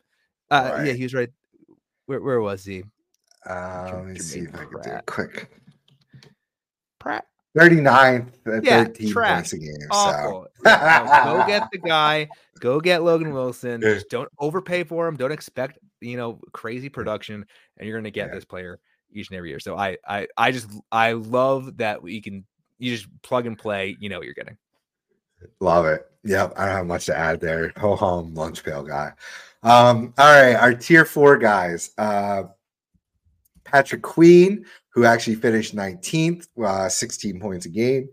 Uh, right. Yeah, he was right. Where, where was he? Uh, let me Germaine see if I can do it quick. Pratt. 39th at yeah, 13 points a game. Awful. So. yeah, go get the guy. Go get Logan Wilson. Just don't overpay for him. Don't expect, you know, crazy production, and you're gonna get yeah. this player each and every year. So I I I just I love that we can you just plug and play, you know what you're getting. Love it. Yep. I don't have much to add there. Ho hum lunch pail guy. Um, all right, our tier four guys. Uh, Patrick Queen, who actually finished 19th, uh, 16 points a game.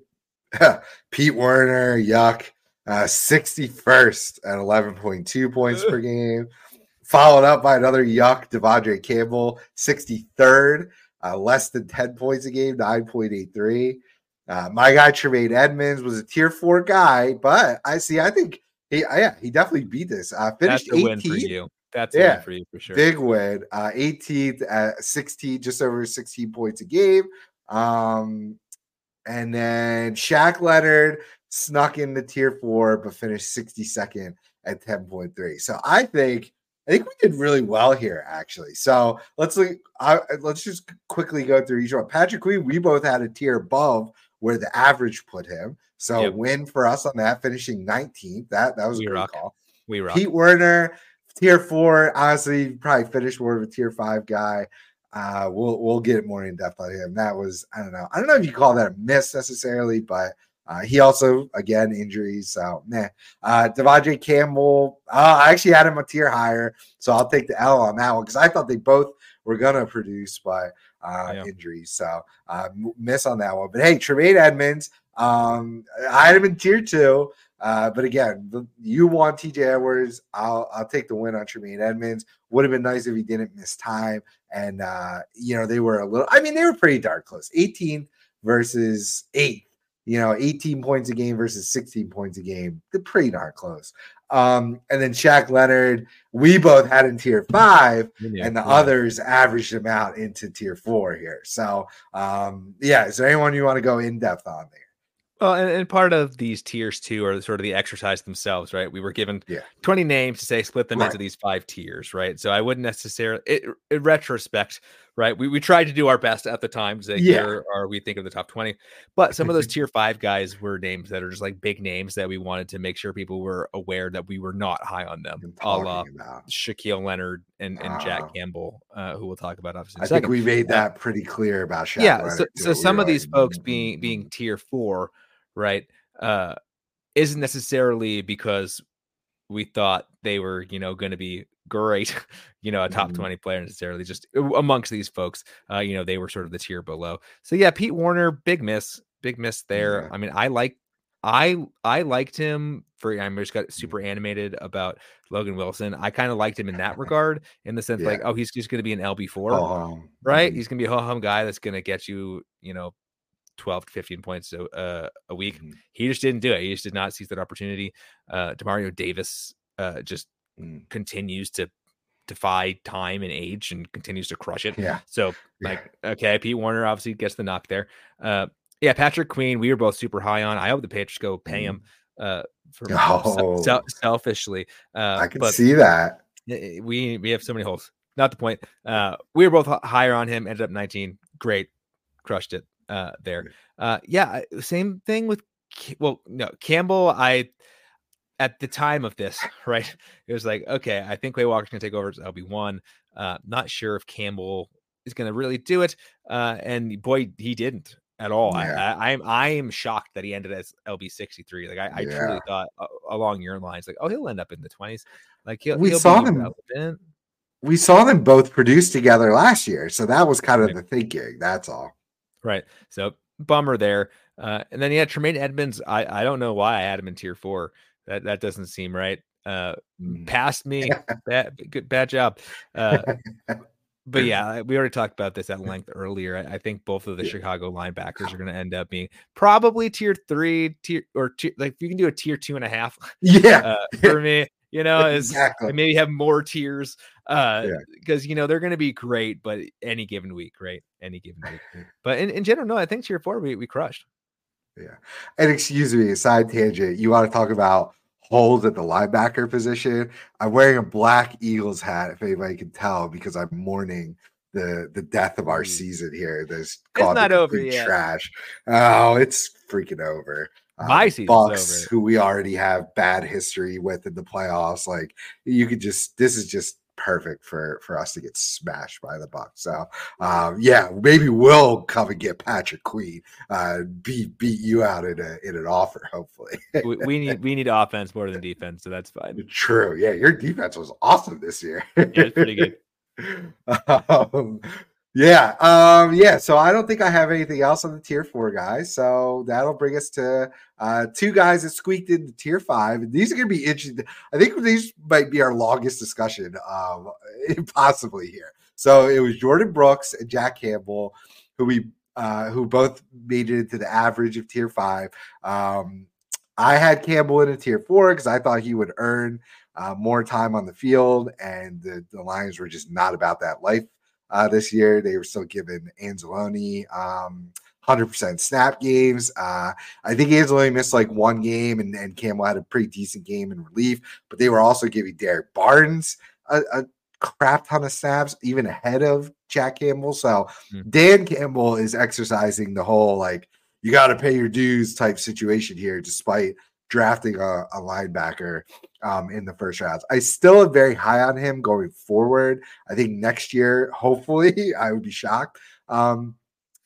Pete Werner, yuck, uh, 61st at 11.2 points per game. Followed up by another yuck, De'Vondre Campbell, 63rd, uh, less than 10 points a game, 9.83. Uh, my guy Tremaine Edmunds was a tier four guy, but I see. I think he, yeah, he definitely beat this. Uh, finished That's a 18th. win for you. That's yeah, for you for sure. Big win. Uh, 18th at 16, just over 16 points a game. Um, and then Shaq Leonard snuck in the tier four, but finished 62nd at 10.3. So I think I think we did really well here, actually. So let's look. I, let's just quickly go through each one. Patrick Queen, we both had a tier above where the average put him. So yep. win for us on that, finishing 19th. That that was we a great rock. call. We rock. Pete Werner, tier four. Honestly, probably finished more of a tier five guy. Uh, we'll we'll get more in depth on him. That was I don't know. I don't know if you call that a miss necessarily, but uh, he also again injuries. So nah. Uh, De'Vondre Campbell. Uh, I actually had him a tier higher, so I'll take the L on that one because I thought they both were gonna produce, but uh, yeah. injuries. So uh, miss on that one. But hey, Tremaine Edmunds. Um, I had him in tier two. Uh, but again, the, you want TJ Edwards. I'll I'll take the win on Tremaine Edmunds. Would have been nice if he didn't miss time. And uh, you know, they were a little, I mean, they were pretty dark close. 18 versus 8 you know, 18 points a game versus 16 points a game. They're pretty darn close. Um, and then Shaq Leonard, we both had in tier five, yeah, and the yeah. others averaged them out into tier four here. So, um, yeah, is there anyone you want to go in depth on there? Well, and, and, part of these tiers too are sort of the exercise themselves, right? We were given yeah. 20 names to say split them right. into these five tiers, right? So I wouldn't necessarily, it, in retrospect, right? We, we tried to do our best at the time to say, yeah. here are we think of the top 20. But some of those tier five guys were names that are just like big names that we wanted to make sure people were aware that we were not high on them. A la Shaquille Leonard and, and Jack Campbell, uh, who we'll talk about obviously. I think we made that pretty clear about Shaq Yeah. Leonard, so, so some of these folks being being tier four, right? Uh isn't necessarily because we thought they were, you know, going to be great, you know, a top mm-hmm. 20 player necessarily. Just uh, amongst these folks, uh, you know, they were sort of the tier below. So yeah, Pete Warner, big miss, big miss there. Yeah. I mean, I like I I liked him for I just got super animated about Logan Wilson. I kind of liked him in that regard, in the sense yeah. like, oh, he's just gonna be an LB four, oh, right? Mm-hmm. He's gonna be a ho hum guy that's gonna get you, you know, 12 to 15 points a, uh, a week. Mm-hmm. He just didn't do it. He just did not seize that opportunity. Uh, Demario Davis uh, just mm. continues to defy time and age and continues to crush it. Yeah. So like, yeah. okay, Pete Werner obviously gets the knock there. Uh, yeah, Patrick Queen, we were both super high on. I hope the Patriots go pay mm. him uh, for oh. se- selfishly. Uh, I can see that. We we have so many holes. Not the point. Uh, we were both higher on him. Ended up 19. Great, crushed it uh, there. Uh, yeah, same thing with well, no Campbell. I at the time of this, right? It was like, okay, I think Quay Walker's gonna take over as LB one. Uh, not sure if Campbell is gonna really do it. Uh, and boy, he didn't at all. Yeah. I, am I am shocked that he ended as LB sixty three. Like I, I yeah. truly thought uh, along your lines, like, oh, he'll end up in the twenties. Like he'll, we he'll saw them. Relevant. We saw them both produce together last year, so that was kind of right. the thinking. That's all. Right. So bummer there. Uh, and then yeah, Tremaine Edmunds. I I don't know why I had him in tier four. That that doesn't seem right. Uh, mm. Past me, bad, good, bad job. Uh, but yeah, we already talked about this at length earlier. I, I think both of the yeah. Chicago linebackers are going to end up being probably tier three, tier or tier, like you can do a tier two and a half. Yeah, uh, for me, you know, is exactly. maybe have more tiers uh because yeah. you know they're going to be great, but any given week, right? Any given week. But in, in general, no, I think tier four we we crushed. Yeah, and excuse me, side tangent. You want to talk about holes at the linebacker position. I'm wearing a black Eagles hat, if anybody can tell, because I'm mourning the the death of our mm. season here. This it's not over yet. Trash. Oh, it's freaking over. Uh, My season's Bucs, over. who we already have bad history with in the playoffs, like you could just this is just perfect for for us to get smashed by the Bucs. So um, yeah, maybe we'll come and get Patrick Queen, uh, beat beat you out in a in an offer. Hopefully, we, we, need we need offense more than defense, so that's fine. True. Yeah, your defense was awesome this year. yeah, it's pretty good. um, yeah, um, yeah. So I don't think I have anything else on the tier four guys. So that'll bring us to uh, two guys that squeaked into tier five. And these are going to be interesting. I think these might be our longest discussion, um, possibly here. So it was Jordyn Brooks and Jack Campbell, who we uh, who both made it into the average of tier five. Um, I had Campbell in a tier four because I thought he would earn uh, more time on the field, and the, the Lions were just not about that life uh, this year. They were still giving Anzalone um, 100% snap games. Uh, I think Anzalone missed like one game, and, and Campbell had a pretty decent game in relief, but they were also giving Derrick Barnes a, a crap ton of snaps, even ahead of Jack Campbell. So mm-hmm. Dan Campbell is exercising the whole like, you got to pay your dues type situation here, despite drafting a, a linebacker um, in the first rounds. I still am very high on him going forward. I think next year, hopefully, I would be shocked um,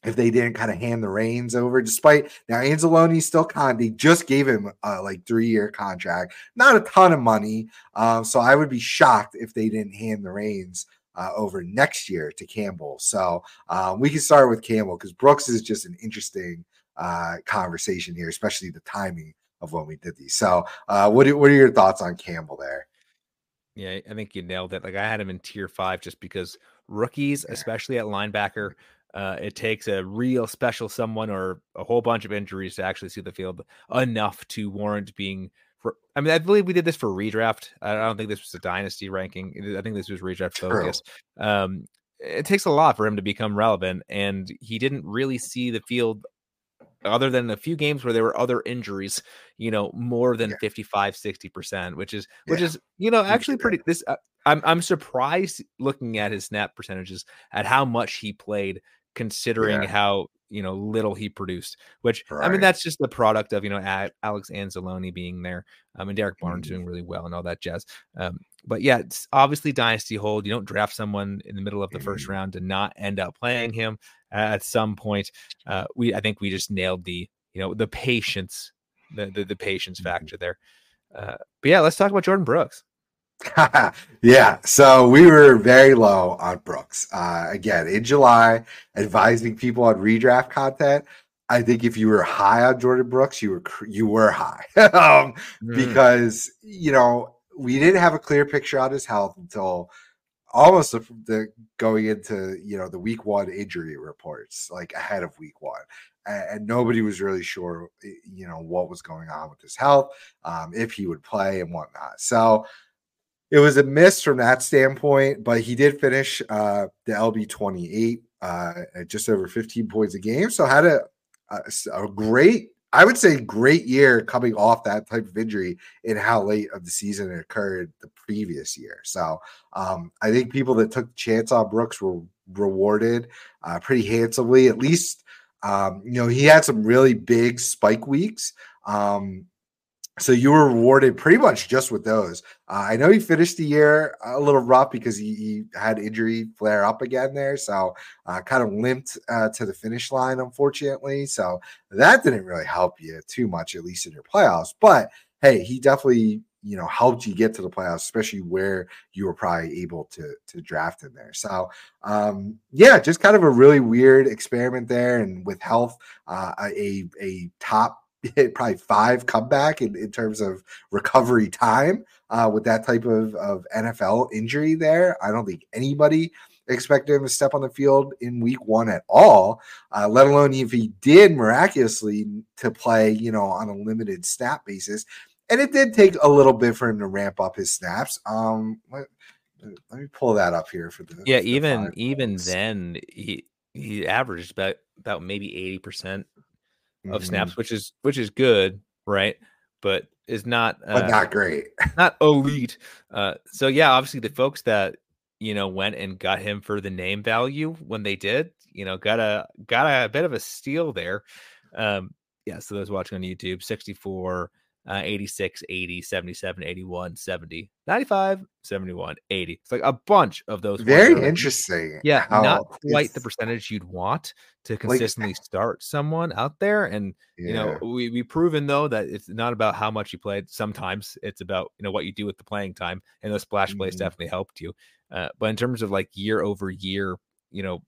if they didn't kind of hand the reins over. Despite now, Anzalone still kind they just gave him a like three year contract, not a ton of money. Um, so I would be shocked if they didn't hand the reins. Uh, over next year to Campbell. So um, we can start with Campbell because Brooks is just an interesting uh, conversation here, especially the timing of when we did these. So, uh, what are, what are your thoughts on Campbell there? Yeah, I think you nailed it. Like I had him in tier five just because rookies, especially at linebacker, uh, it takes a real special someone or a whole bunch of injuries to actually see the field enough to warrant being. For, I mean, I believe we did this for redraft. I don't think this was a dynasty ranking. I think this was redraft focus. Um, it takes a lot for him to become relevant, and he didn't really see the field other than a few games where there were other injuries, you know, more than yeah. 55, 60%, which is, yeah. which is, you know, actually pretty, this, uh, I'm, I'm surprised looking at his snap percentages at how much he played considering yeah. how, you know, little he produced, which right. I mean, that's just the product of, you know, Alex Anzalone being there. I mean, Derrick Barnes mm-hmm. doing really well and all that jazz. Um, but yeah, it's obviously dynasty hold. You don't draft someone in the middle of the mm-hmm. first round to not end up playing him at some point. Uh, we I think we just nailed the you know the patience the the, the patience mm-hmm. factor there. Uh, but yeah, let's talk about Jordyn Brooks. yeah, so we were very low on Brooks. Uh, again, in July, advising people on redraft content. I think if you were high on Jordyn Brooks, you were you were high um, mm. because you know we didn't have a clear picture on his health until almost the, the, going into you know the week one injury reports like ahead of week one and, nobody was really sure you know what was going on with his health um, if he would play and whatnot. So it was a miss from that standpoint but he did finish uh, the lb 28 uh, at just over 15 points a game so had a, a, a great I would say great year coming off that type of injury in how late of the season it occurred the previous year. So um, I think people that took chance on Brooks were rewarded uh, pretty handsomely. At least um, you know he had some really big spike weeks. Um, so you were rewarded pretty much just with those. Uh, I know he finished the year a little rough because he, he had injury flare up again there, so uh, kind of limped uh, to the finish line, unfortunately. So that didn't really help you too much, at least in your playoffs. But hey, he definitely you know helped you get to the playoffs, especially where you were probably able to to draft in there. So um, yeah, just kind of a really weird experiment there, and with health, uh, a a top probably five comeback in, in terms of recovery time uh, with that type of, of NFL injury there. I don't think anybody expected him to step on the field in week one at all, uh, let alone if he did miraculously to play, you know, on a limited snap basis. And it did take a little bit for him to ramp up his snaps. Um, let, let me pull that up here for the yeah. for the even even then, he he averaged about about maybe eighty percent of Mhm. snaps, which is which is good, right? But is not uh, but not great. not elite. Uh, so yeah, obviously the folks that you know went and got him for the name value when they did, you know, got a got a bit of a steal there. Um, yeah, so those watching on YouTube, 64, uh, 86, 80, 77, 81, 70, 95, 71, 80. It's like a bunch of those. Very are- interesting. Yeah, not quite the percentage you'd want to consistently start someone out there. And you know yeah. we we proven though that it's not about how much you played sometimes it's about you know what you do with the playing time and those splash plays Mhm. definitely helped you uh, but in terms of like year over year you know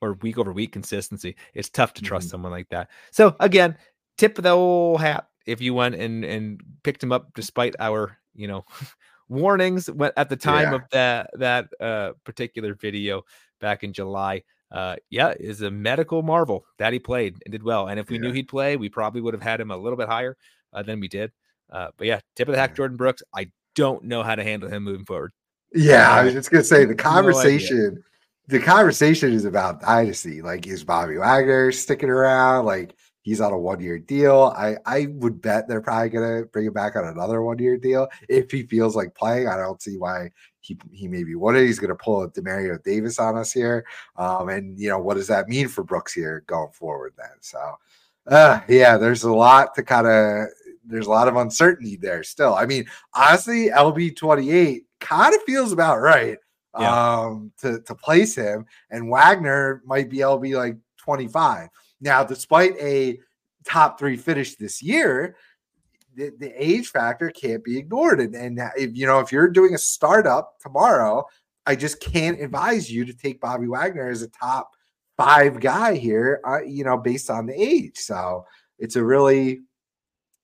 or week over week consistency it's tough to trust Mhm. someone like that so again tip of the whole hat if you went and and picked him up despite our you know warnings at the time Yeah. of that that uh particular video back in july uh yeah is a medical marvel that he played and did well and if we knew he'd play we probably would have had him a little bit higher uh, than we did uh but yeah tip of the hat Yeah. jordyn brooks i don't know how to handle him moving forward Yeah, I was just gonna say the no conversation. the conversation is about dynasty. Like, is Bobby Wagner sticking around? Like, he's on a one-year deal. I I would bet they're probably gonna bring him back on another one-year deal if he feels like playing. I don't see why he he maybe would. He's gonna pull a Demario Davis on us here. Um, and you know what does that mean for Brooks here going forward? Then so. Uh, yeah, there's a lot to kind of there's a lot of uncertainty there still. I mean, honestly, LB 28 kind of feels about right um to to place him, and Wagner might be LB like 25. Now, despite a top three finish this year, the, the age factor can't be ignored. And, and if you know, if you're doing a startup tomorrow, I just can't advise you to take Bobby Wagner as a top five guy here, uh, you know, based on the age. So it's a really,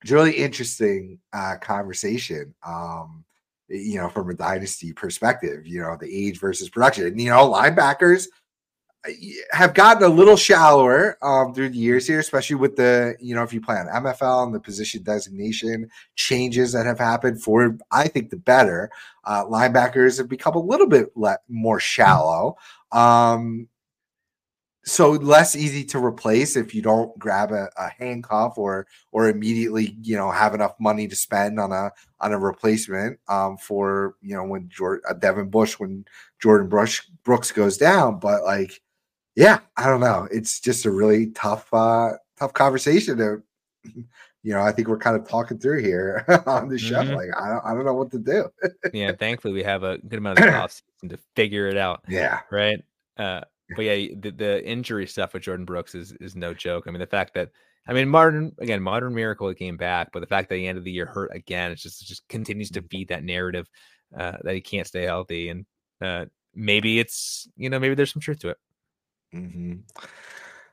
it's a really interesting uh, conversation. Um, you know, from a dynasty perspective, you know, the age versus production. And, you know, linebackers have gotten a little shallower um, through the years here, especially with the, you know, if you play on MFL and the position designation changes that have happened for, I think, the better. Uh, linebackers have become a little bit le- more shallow. Um, so less easy to replace if you don't grab a, a handcuff or or immediately you know have enough money to spend on a on a replacement um for you know when Jordyn uh, Devin Bush when Jordyn Brush Brooks goes down but like yeah I don't know it's just a really tough uh tough conversation to you know I think we're kind of talking through here on the show Mhm. like I don't I don't know what to do yeah thankfully we have a good amount of off season to figure it out yeah right? Uh, but yeah, the, the injury stuff with Jordyn Brooks is is no joke. I mean, the fact that I mean, modern again, modern miracle he came back, but the fact that he ended the year hurt again, it's just it just continues to feed that narrative uh, that he can't stay healthy, and uh, maybe it's you know maybe there's some truth to it. Hmm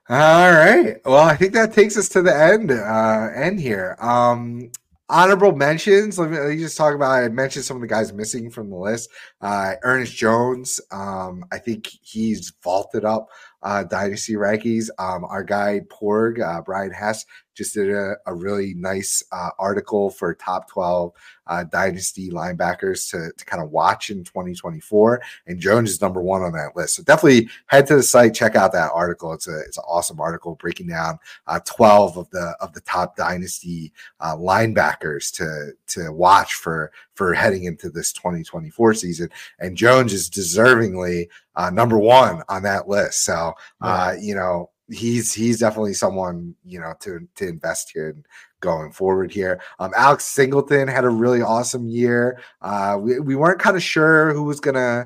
All right. Well, I think that takes us to the end. Uh, end here. Um, honorable mentions. Let me, let me just talk about. I mentioned some of the guys missing from the list. Uh, Ernest Jones. Um, I think he's vaulted up uh, dynasty rankings. Um, our guy Porg, uh, Brian Hess, just did a, a really nice uh, article for top twelve uh, dynasty linebackers to to kind of watch in 2024. And Jones is number one on that list. So definitely head to the site, check out that article. It's a it's an awesome article breaking down uh, 12 of the of the top dynasty uh, linebackers to to watch for for heading into this 2024 season. And Jones is deservingly uh, number one on that list. So uh, you know he's he's definitely someone you know to to invest here going forward here. Um, Alex Singleton had a really awesome year. Uh, we, we weren't kind of sure who was gonna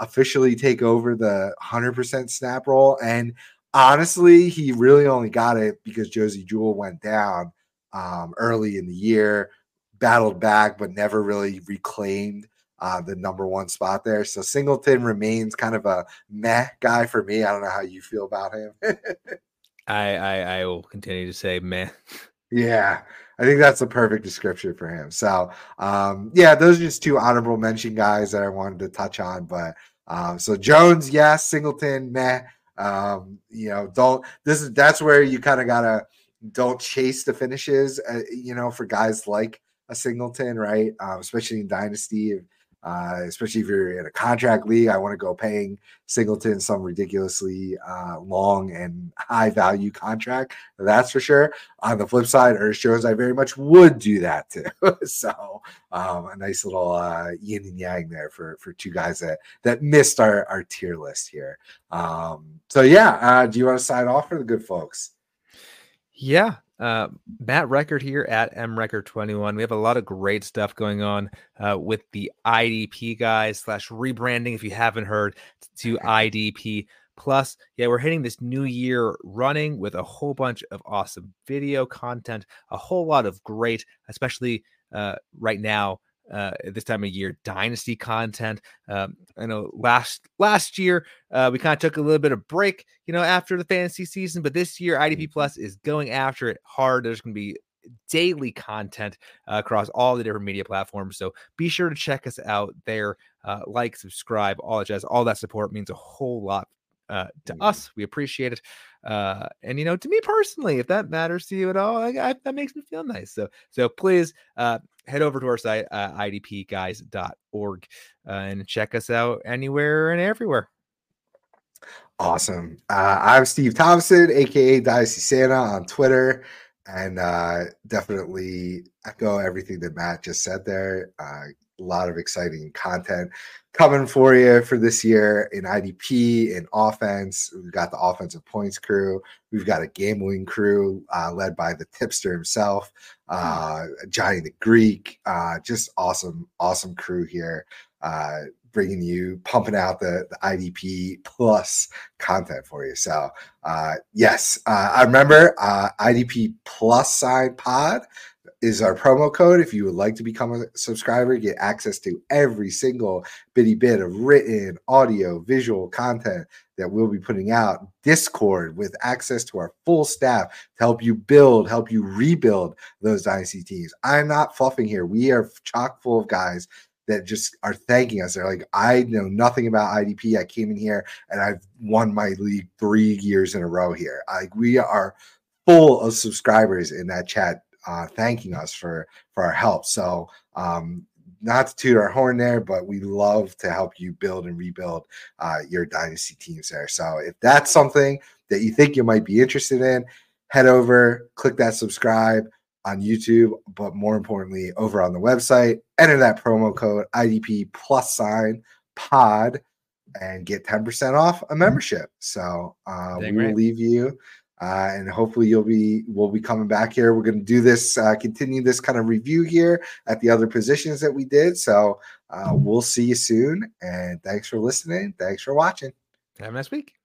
officially take over the 100% snap roll. And honestly, he really only got it because Josey Jewell went down um, early in the year, battled back, but never really reclaimed uh, the number one spot there. So Singleton remains kind of a meh guy for me. I don't know how you feel about him. I, I I will continue to say, man, Yeah, I think that's the perfect description for him. So, um, yeah, those are just two honorable mention guys that I wanted to touch on. But um, so Jones, yes, Singleton, meh. Um, you know, don't this is that's where you kind of gotta don't chase the finishes. Uh, you know, for guys like a Singleton, right? Um, especially in Dynasty uh, especially if you're in a contract league. I want to go paying Singleton some ridiculously uh, long and high value contract. That's for sure. On the flip side, Ernest Jones, I very much would do that too. so um, a nice little uh, yin and yang there for for two guys that that missed our our tier list here. Um, so yeah, uh, do you want to sign off for the good folks? Yeah, uh, Matt Record here at M Record 21. We have a lot of great stuff going on uh, with the IDP guys slash rebranding. If you haven't heard, to IDP Plus. Yeah, we're hitting this new year running with a whole bunch of awesome video content, a whole lot of great, especially uh, right now uh, this time of year dynasty content. Um, I know last last year uh, we kind of took a little bit of break, you know, after the fantasy season, but this year IDP mm-hmm. Plus is going after it hard. There's going to be daily content uh, across all the different media platforms. So be sure to check us out there. Uh, like, subscribe, all that jazz. All that support means a whole lot uh, to mm-hmm. us. We appreciate it. Uh, and you know, to me personally, if that matters to you at all, I, I, that makes me feel nice. So, so please uh, head over to our site, uh, idpguys.org, uh, and check us out anywhere and everywhere. Awesome. Uh, I'm Steve Tomasin, aka Dynasty Santa on Twitter, and uh, definitely echo everything that Matt just said there. Uh, a lot of exciting content coming for you for this year in IDP, in offense. We've got the offensive points crew. We've got a gambling crew uh, led by the tipster himself, uh, Johnny the Greek. Uh, just awesome, awesome crew here. Uh, bringing you pumping out the, the IDP plus content for you. So, uh, yes, uh, I remember IDP plus sign pod is our promo code. If you would like to become a subscriber, get access to every single bitty bit of written, audio, visual content that we'll be putting out. Discord with access to our full staff to help you build, help you rebuild those dynasty teams. I'm not fluffing here. We are chock full of guys that just are thanking us. They're like, I know nothing about IDP. I came in here and I've won my league three years in a row here. Like we are full of subscribers in that chat uh, thanking us for for our help. So um, not to toot our horn there, but we love to help you build and rebuild uh, your dynasty teams there. So if that's something that you think you might be interested in, head over, click that subscribe on YouTube, but more importantly, over on the website, enter that promo code IDP plus sign pod and get 10% off a membership. So uh, we will leave you uh, and hopefully you'll be we'll be coming back here. We're going to do this, uh, continue this kind of review here at the other positions that we did. So uh, we'll see you soon. And thanks for listening. Thanks for watching. Have a nice week.